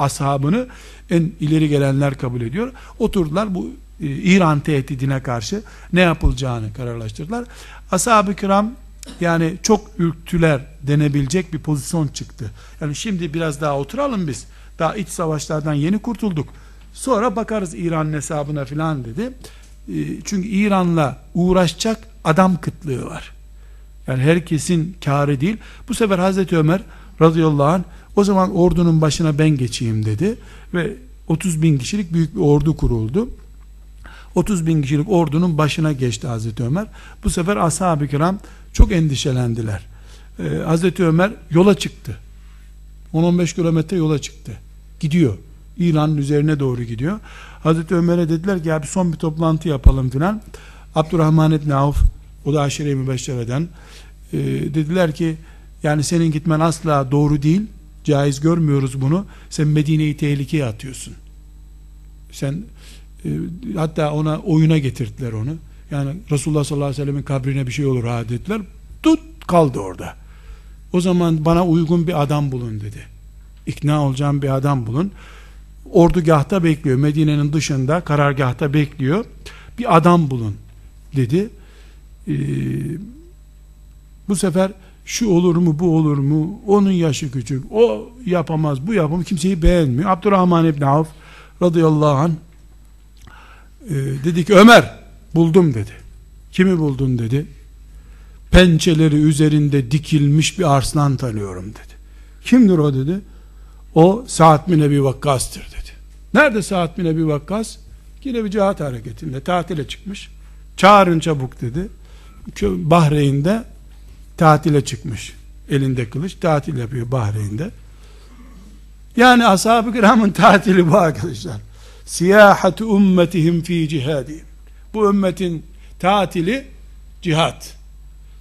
ashabını en ileri gelenler kabul ediyor. Oturdular bu e, İran tehdidine karşı ne yapılacağını kararlaştırdılar. Ashab-ı kiram yani çok ürktüler denebilecek bir pozisyon çıktı. Yani şimdi biraz daha oturalım biz. Daha iç savaşlardan yeni kurtulduk. Sonra bakarız İran hesabına filan dedi. E, çünkü İran'la uğraşacak adam kıtlığı var. Yani herkesin karı değil. Bu sefer Hazreti Ömer radıyallahu anh o zaman ordunun başına ben geçeyim dedi ve 30 bin kişilik büyük bir ordu kuruldu. 30 bin kişilik ordunun başına geçti Hazreti Ömer. Bu sefer ashab-ı kiram çok endişelendiler. Ee, Hazreti Ömer yola çıktı. 10-15 kilometre yola çıktı. Gidiyor. İran'ın üzerine doğru gidiyor. Hazreti Ömer'e dediler ki ya bir son bir toplantı yapalım filan. Abdurrahman İbni Avf o da aşire-i mübeşşereden e, dediler ki yani senin gitmen asla doğru değil. Caiz görmüyoruz bunu. Sen Medine'yi tehlikeye atıyorsun. Sen e, hatta ona oyuna getirdiler onu. Yani Resulullah sallallahu aleyhi ve sellemin kabrine bir şey olur ha dediler. Tut kaldı orada. O zaman bana uygun bir adam bulun dedi. İkna olacağım bir adam bulun. Ordugahta bekliyor. Medine'nin dışında karargahta bekliyor. Bir adam bulun dedi. Ee, bu sefer şu olur mu bu olur mu? Onun yaşı küçük. O yapamaz bu yapamaz. Kimseyi beğenmiyor. Abdurrahman İbni Avf radıyallahu anh e, dedi ki Ömer buldum dedi. Kimi buldun? dedi. Pençeleri üzerinde dikilmiş bir arslan tanıyorum dedi. Kimdir o? dedi. O Sa'd bin Ebi Vakkas'tır dedi. Nerede Sa'd bin Ebi Vakkas? Yine bir cihat hareketinde tatile çıkmış. Çağırın çabuk dedi. Bahreyn'de tatile çıkmış. Elinde kılıç tatil yapıyor Bahreyn'de. Yani ashab-ı kiramın tatili bu arkadaşlar. Siyahatu ummetihim fi cihadihim. Bu ümmetin tatili cihat.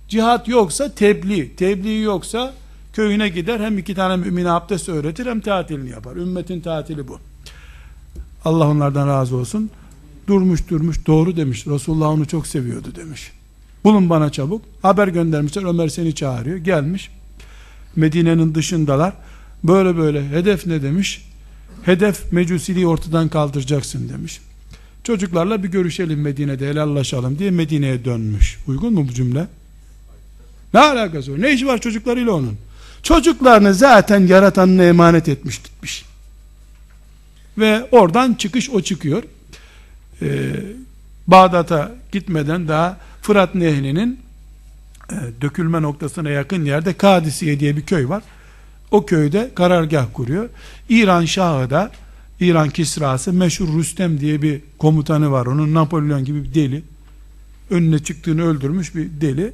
Cihat yoksa tebliğ. Tebliğ yoksa köyüne gider hem iki tane mümine abdest öğretir hem tatilini yapar. Ümmetin tatili bu. Allah onlardan razı olsun. Durmuş durmuş doğru demiş. Resulullah onu çok seviyordu demiş. Bulun bana çabuk. Haber göndermişler. Ömer seni çağırıyor. Gelmiş. Medine'nin dışındalar. Böyle böyle. Hedef ne demiş? Hedef mecusiliği ortadan kaldıracaksın demiş. Çocuklarla bir görüşelim Medine'de helallaşalım diye Medine'ye dönmüş. Uygun mu bu cümle? Ne alakası var? Ne işi var çocuklarıyla onun? Çocuklarını zaten yaratanına emanet etmiş gitmiş. Ve oradan çıkış o çıkıyor. Ee, Bağdat'a gitmeden daha Fırat Nehri'nin e, dökülme noktasına yakın yerde Kadisiye diye bir köy var. O köyde karargah kuruyor. İran Şahı da İran Kisrası meşhur Rüstem diye bir komutanı var. Onun Napolyon gibi bir deli. Önüne çıktığını öldürmüş bir deli.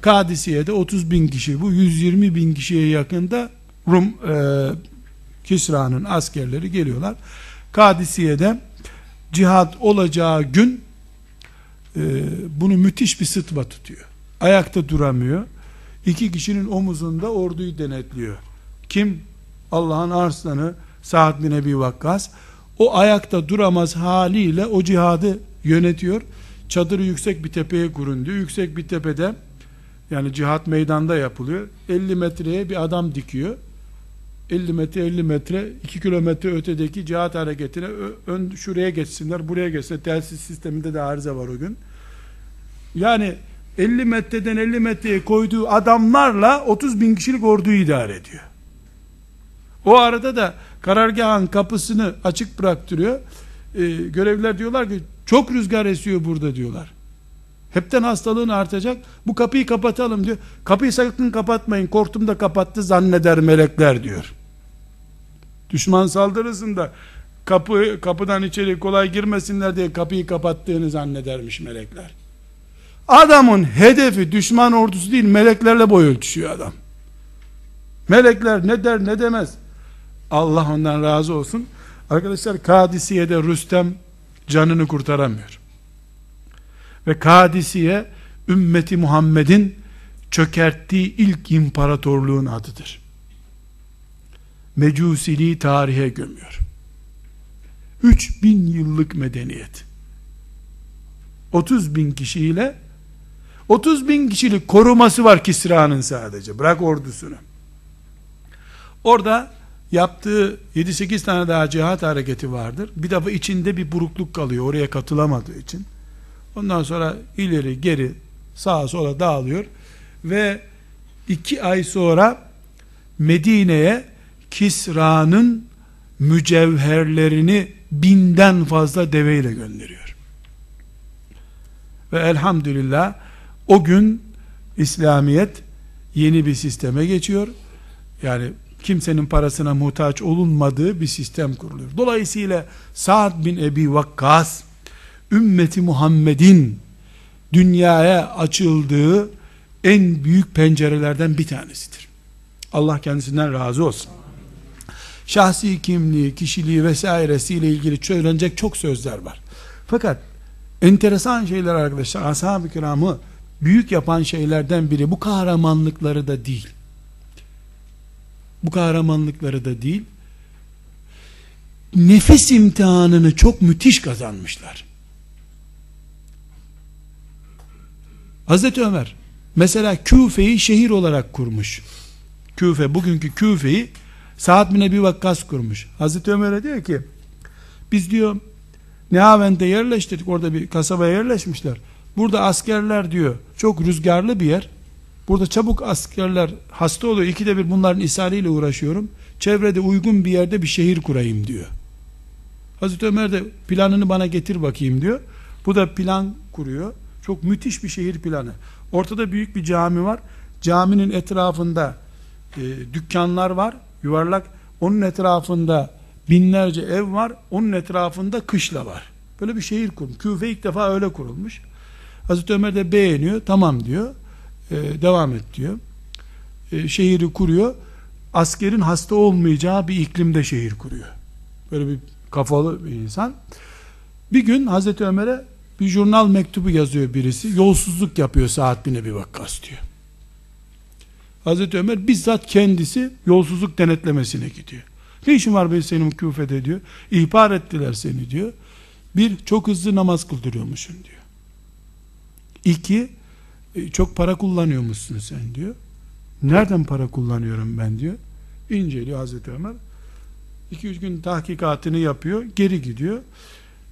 Kadisiye'de 30 bin kişi bu 120 bin kişiye yakında Rum e, Kisra'nın askerleri geliyorlar. Kadisiye'de cihat olacağı gün e, bunu müthiş bir sıtma tutuyor. Ayakta duramıyor. İki kişinin omuzunda orduyu denetliyor. Kim? Allah'ın arslanı Sa'd bin Ebi Vakkas. O ayakta duramaz haliyle o cihadı yönetiyor. Çadırı yüksek bir tepeye kurun diyor. Yüksek bir tepede yani cihat meydanda yapılıyor. 50 metreye bir adam dikiyor. 50 metre 50 metre 2 kilometre ötedeki cihat hareketine ön şuraya geçsinler buraya geçsinler. Telsiz sisteminde de arıza var o gün. Yani 50 metreden 50 metreye koyduğu adamlarla 30 bin kişilik orduyu idare ediyor. O arada da karargahın kapısını açık bıraktırıyor. Ee, görevliler diyorlar ki çok rüzgar esiyor burada diyorlar. Hepten hastalığın artacak. Bu kapıyı kapatalım diyor. Kapıyı sakın kapatmayın. Korktum da kapattı zanneder melekler diyor Düşman saldırısında kapı kapıdan içeri kolay girmesinler diye kapıyı kapattığını zannedermiş melekler. Adamın hedefi düşman ordusu değil meleklerle boy ölçüşüyor adam. Melekler ne der ne demez. Allah ondan razı olsun. Arkadaşlar Kadisiye'de Rüstem canını kurtaramıyor. Ve Kadisiye ümmeti Muhammed'in çökerttiği ilk imparatorluğun adıdır mecusiliği tarihe gömüyor. 3000 yıllık medeniyet. 30 bin kişiyle 30 bin kişilik koruması var Kisra'nın sadece. Bırak ordusunu. Orada yaptığı 7-8 tane daha cihat hareketi vardır. Bir defa içinde bir burukluk kalıyor oraya katılamadığı için. Ondan sonra ileri geri sağa sola dağılıyor ve iki ay sonra Medine'ye Kisra'nın mücevherlerini binden fazla deveyle gönderiyor. Ve elhamdülillah o gün İslamiyet yeni bir sisteme geçiyor. Yani kimsenin parasına muhtaç olunmadığı bir sistem kuruluyor. Dolayısıyla Sa'd bin Ebi Vakkas ümmeti Muhammed'in dünyaya açıldığı en büyük pencerelerden bir tanesidir. Allah kendisinden razı olsun. Şahsi kimliği, kişiliği vesairesiyle ilgili söylenecek çok sözler var. Fakat enteresan şeyler arkadaşlar ashab-ı kiramı büyük yapan şeylerden biri bu kahramanlıkları da değil. Bu kahramanlıkları da değil. Nefis imtihanını çok müthiş kazanmışlar. Hazreti Ömer mesela Küfe'yi şehir olarak kurmuş. Küfe bugünkü Küfe'yi Sa'd bin Ebi Vakkas kurmuş. Hazreti Ömer'e diyor ki biz diyor Nehavent'e yerleştirdik orada bir kasabaya yerleşmişler. Burada askerler diyor çok rüzgarlı bir yer. Burada çabuk askerler hasta oluyor. İkide bir bunların ishaliyle uğraşıyorum. Çevrede uygun bir yerde bir şehir kurayım diyor. Hazreti Ömer de planını bana getir bakayım diyor. Bu da plan kuruyor. Çok müthiş bir şehir planı. Ortada büyük bir cami var. Caminin etrafında e, dükkanlar var. Yuvarlak. Onun etrafında binlerce ev var. Onun etrafında kışla var. Böyle bir şehir kurmuş. Küfe ilk defa öyle kurulmuş. Hazreti Ömer de beğeniyor. Tamam diyor. E, devam et diyor. E, şehri kuruyor. Askerin hasta olmayacağı bir iklimde şehir kuruyor. Böyle bir kafalı bir insan. Bir gün Hazreti Ömer'e bir jurnal mektubu yazıyor birisi. Yolsuzluk yapıyor Saat bin Ebi Vakkas diyor. Hazreti Ömer bizzat kendisi yolsuzluk denetlemesine gidiyor. Ne işin var be senin küfede diyor. İhbar ettiler seni diyor. Bir, çok hızlı namaz kıldırıyormuşsun diyor. İki, e, çok para kullanıyormuşsun sen diyor. Nereden para kullanıyorum ben diyor. İnceliyor Hazreti Ömer. 2-3 gün tahkikatını yapıyor, geri gidiyor.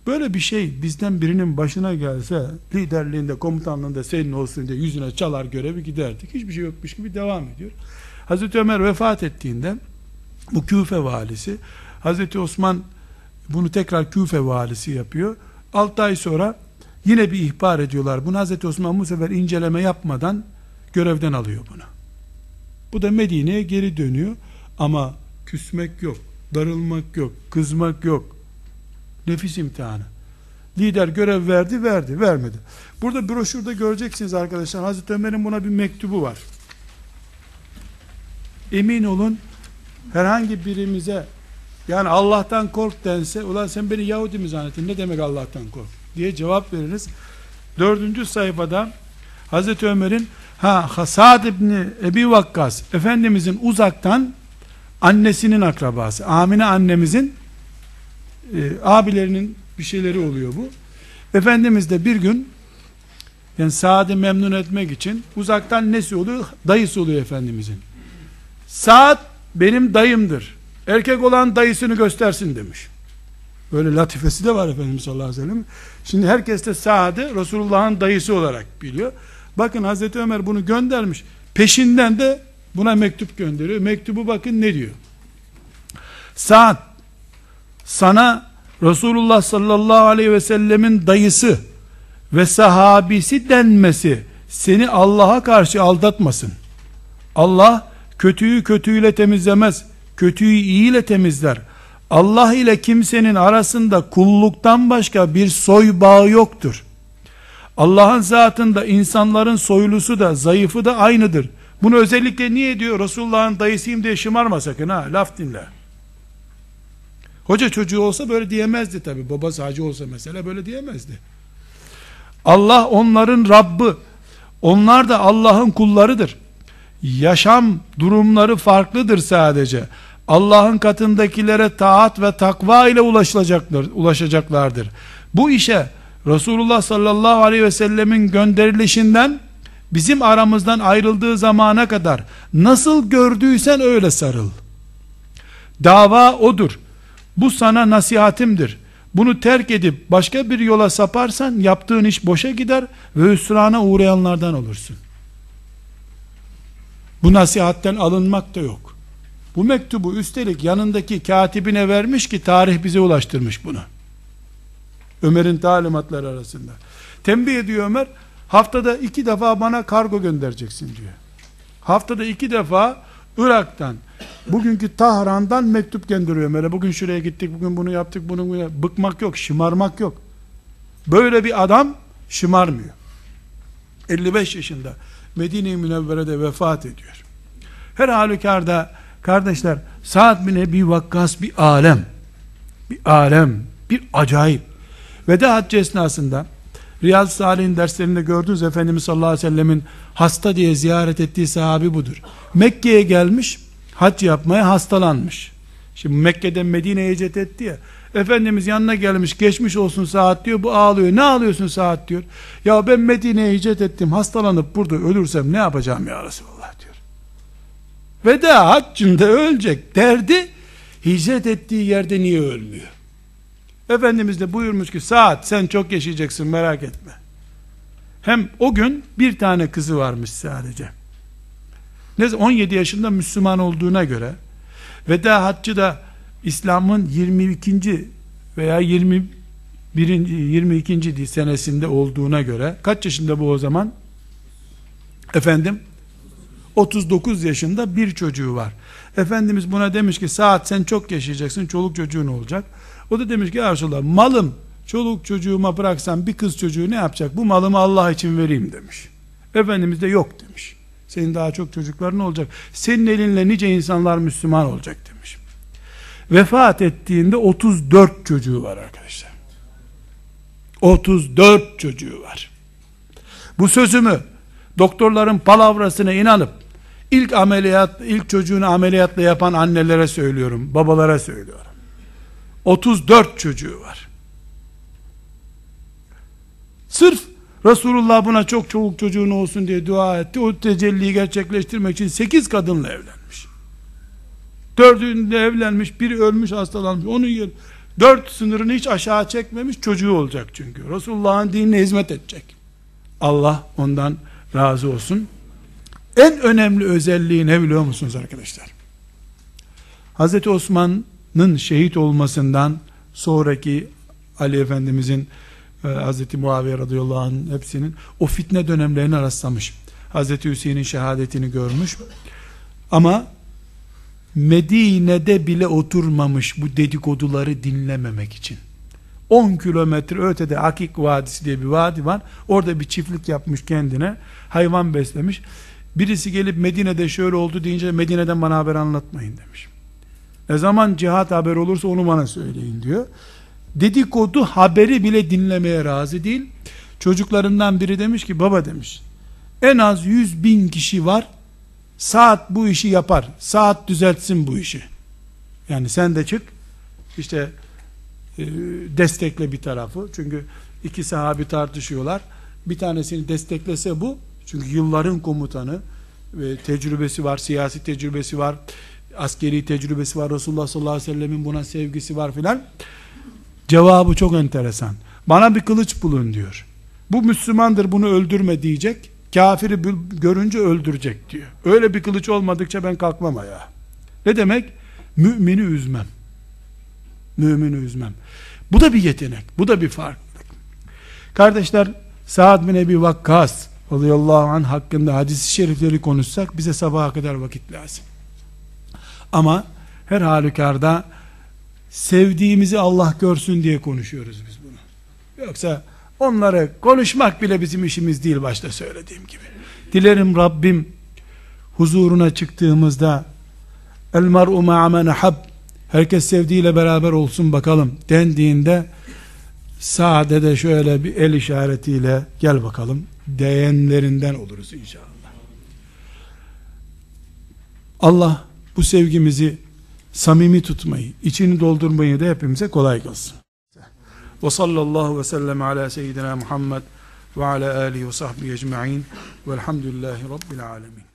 Böyle bir şey bizden birinin başına gelse liderliğinde, komutanlığında senin olsun diye yüzüne çalar görevi giderdik. Hiçbir şey yokmuş gibi devam ediyor. Hazreti Ömer vefat ettiğinde bu Küfe valisi Hazreti Osman bunu tekrar Küfe valisi yapıyor. 6 ay sonra yine bir ihbar ediyorlar. Bunu Hazreti Osman bu sefer inceleme yapmadan görevden alıyor bunu. Bu da Medine'ye geri dönüyor ama küsmek yok, darılmak yok, kızmak yok. Nefis imtihanı. Lider görev verdi, verdi, vermedi. Burada broşürde göreceksiniz arkadaşlar. Hazreti Ömer'in buna bir mektubu var. Emin olun herhangi birimize yani Allah'tan kork dense ulan sen beni Yahudi mi zannettin ne demek Allah'tan kork diye cevap veririz. Dördüncü sayfada Hazreti Ömer'in ha Hasad İbni Ebi Vakkas Efendimizin uzaktan annesinin akrabası Amine annemizin e, abilerinin bir şeyleri oluyor bu. Efendimiz de bir gün yani Saad'ı memnun etmek için uzaktan nesi oluyor? Dayısı oluyor Efendimizin. Saad benim dayımdır. Erkek olan dayısını göstersin demiş. Böyle latifesi de var Efendimiz sallallahu aleyhi ve sellem. Şimdi herkes de Saad'ı Resulullah'ın dayısı olarak biliyor. Bakın Hazreti Ömer bunu göndermiş. Peşinden de buna mektup gönderiyor. Mektubu bakın ne diyor. Saad sana Resulullah sallallahu aleyhi ve sellemin dayısı ve sahabisi denmesi seni Allah'a karşı aldatmasın. Allah kötüyü kötüyle temizlemez. Kötüyü iyiyle temizler. Allah ile kimsenin arasında kulluktan başka bir soy bağı yoktur. Allah'ın zatında insanların soylusu da zayıfı da aynıdır. Bunu özellikle niye diyor? Resulullah'ın dayısıyım diye şımarma sakın ha. Laf dinle. Hoca çocuğu olsa böyle diyemezdi tabi. Babası hacı olsa mesela böyle diyemezdi. Allah onların Rabbi. Onlar da Allah'ın kullarıdır. Yaşam durumları farklıdır sadece. Allah'ın katındakilere taat ve takva ile ulaşılacaklar, ulaşacaklardır. Bu işe Resulullah sallallahu aleyhi ve sellemin gönderilişinden bizim aramızdan ayrıldığı zamana kadar nasıl gördüysen öyle sarıl. Dava odur. Bu sana nasihatimdir. Bunu terk edip başka bir yola saparsan yaptığın iş boşa gider ve hüsrana uğrayanlardan olursun. Bu nasihatten alınmak da yok. Bu mektubu üstelik yanındaki katibine vermiş ki tarih bize ulaştırmış bunu. Ömer'in talimatları arasında. Tembih ediyor Ömer, haftada iki defa bana kargo göndereceksin diyor. Haftada iki defa Irak'tan, bugünkü Tahran'dan mektup gönderiyor Ömer'e. Bugün şuraya gittik, bugün bunu yaptık, bunu, bunu bıkmak yok, şımarmak yok. Böyle bir adam şımarmıyor. 55 yaşında Medine-i Münevvere'de vefat ediyor. Her halükarda Kardeşler Sa'd bin Ebi Vakkas bir alem. Bir alem. Bir acayip. Veda haccı esnasında Riyaz-ı Salih'in derslerinde gördünüz Efendimiz sallallahu aleyhi ve sellemin hasta diye ziyaret ettiği sahabi budur. Mekke'ye gelmiş hac yapmaya hastalanmış. Şimdi Mekke'den Medine'ye hicret etti ya. Efendimiz yanına gelmiş geçmiş olsun saat diyor. Bu ağlıyor. Ne ağlıyorsun saat diyor. Ya ben Medine'ye hicret ettim. Hastalanıp burada ölürsem ne yapacağım ya Resulallah diyor. Veda haccında ölecek derdi hicret ettiği yerde niye ölmüyor? Efendimiz de buyurmuş ki saat sen çok yaşayacaksın merak etme. Hem o gün bir tane kızı varmış sadece. Ne 17 yaşında Müslüman olduğuna göre veda haccı da İslam'ın 22. veya 21. 22. senesinde olduğuna göre kaç yaşında bu o zaman? Efendim 39 yaşında bir çocuğu var. Efendimiz buna demiş ki saat sen çok yaşayacaksın çoluk çocuğun olacak. O da demiş ki ya Resulallah malım çoluk çocuğuma bıraksam bir kız çocuğu ne yapacak? Bu malımı Allah için vereyim demiş. Efendimiz de yok demiş. Senin daha çok çocukların olacak. Senin elinle nice insanlar Müslüman olacak demiş. Vefat ettiğinde 34 çocuğu var arkadaşlar. 34 çocuğu var. Bu sözümü doktorların palavrasına inanıp ilk ameliyat, ilk çocuğunu ameliyatla yapan annelere söylüyorum, babalara söylüyorum. 34 çocuğu var. Sırf Resulullah buna çok çoluk çocuğun olsun diye dua etti. O tecelliyi gerçekleştirmek için 8 kadınla evlenmiş. Dördünde evlenmiş, biri ölmüş, hastalanmış. Onun yer, dört sınırını hiç aşağı çekmemiş çocuğu olacak çünkü. Resulullah'ın dinine hizmet edecek. Allah ondan razı olsun. En önemli özelliği ne biliyor musunuz arkadaşlar? Hazreti Osman'ın şehit olmasından sonraki Ali Efendimizin e, Hazreti Muaviye radıyallahu anh hepsinin o fitne dönemlerine rastlamış. Hazreti Hüseyin'in şehadetini görmüş. Ama Medine'de bile oturmamış bu dedikoduları dinlememek için. 10 kilometre ötede Akik Vadisi diye bir vadi var. Orada bir çiftlik yapmış kendine. Hayvan beslemiş. Birisi gelip Medine'de şöyle oldu deyince Medine'den bana haber anlatmayın demiş. Ne zaman cihat haber olursa onu bana söyleyin diyor. Dedikodu haberi bile dinlemeye razı değil. Çocuklarından biri demiş ki baba demiş. En az 100 bin kişi var. Saat bu işi yapar. Saat düzeltsin bu işi. Yani sen de çık. İşte e, destekle bir tarafı. Çünkü iki sahabi tartışıyorlar. Bir tanesini desteklese bu. Çünkü yılların komutanı ve tecrübesi var, siyasi tecrübesi var, askeri tecrübesi var. Resulullah sallallahu aleyhi ve sellemin buna sevgisi var filan. Cevabı çok enteresan. Bana bir kılıç bulun diyor. Bu Müslümandır bunu öldürme diyecek. Kafiri görünce öldürecek diyor. Öyle bir kılıç olmadıkça ben kalkmam ayağa. Ne demek? Mümini üzmem. Mümini üzmem. Bu da bir yetenek. Bu da bir farklılık. Kardeşler Sa'd bin Ebi Vakkas radıyallahu anh hakkında hadis-i şerifleri konuşsak bize sabaha kadar vakit lazım. Ama her halükarda sevdiğimizi Allah görsün diye konuşuyoruz biz bunu. Yoksa onları konuşmak bile bizim işimiz değil başta söylediğim gibi. Dilerim Rabbim huzuruna çıktığımızda el mar'u ma'amen hab herkes sevdiğiyle beraber olsun bakalım dendiğinde sade de şöyle bir el işaretiyle gel bakalım diyenlerinden oluruz inşallah. Allah bu sevgimizi samimi tutmayı, içini doldurmayı da hepimize kolay kılsın. Ve sallallahu ve sellem ala seyyidina Muhammed ve ala alihi ve sahbihi ecma'in velhamdülillahi rabbil alemin.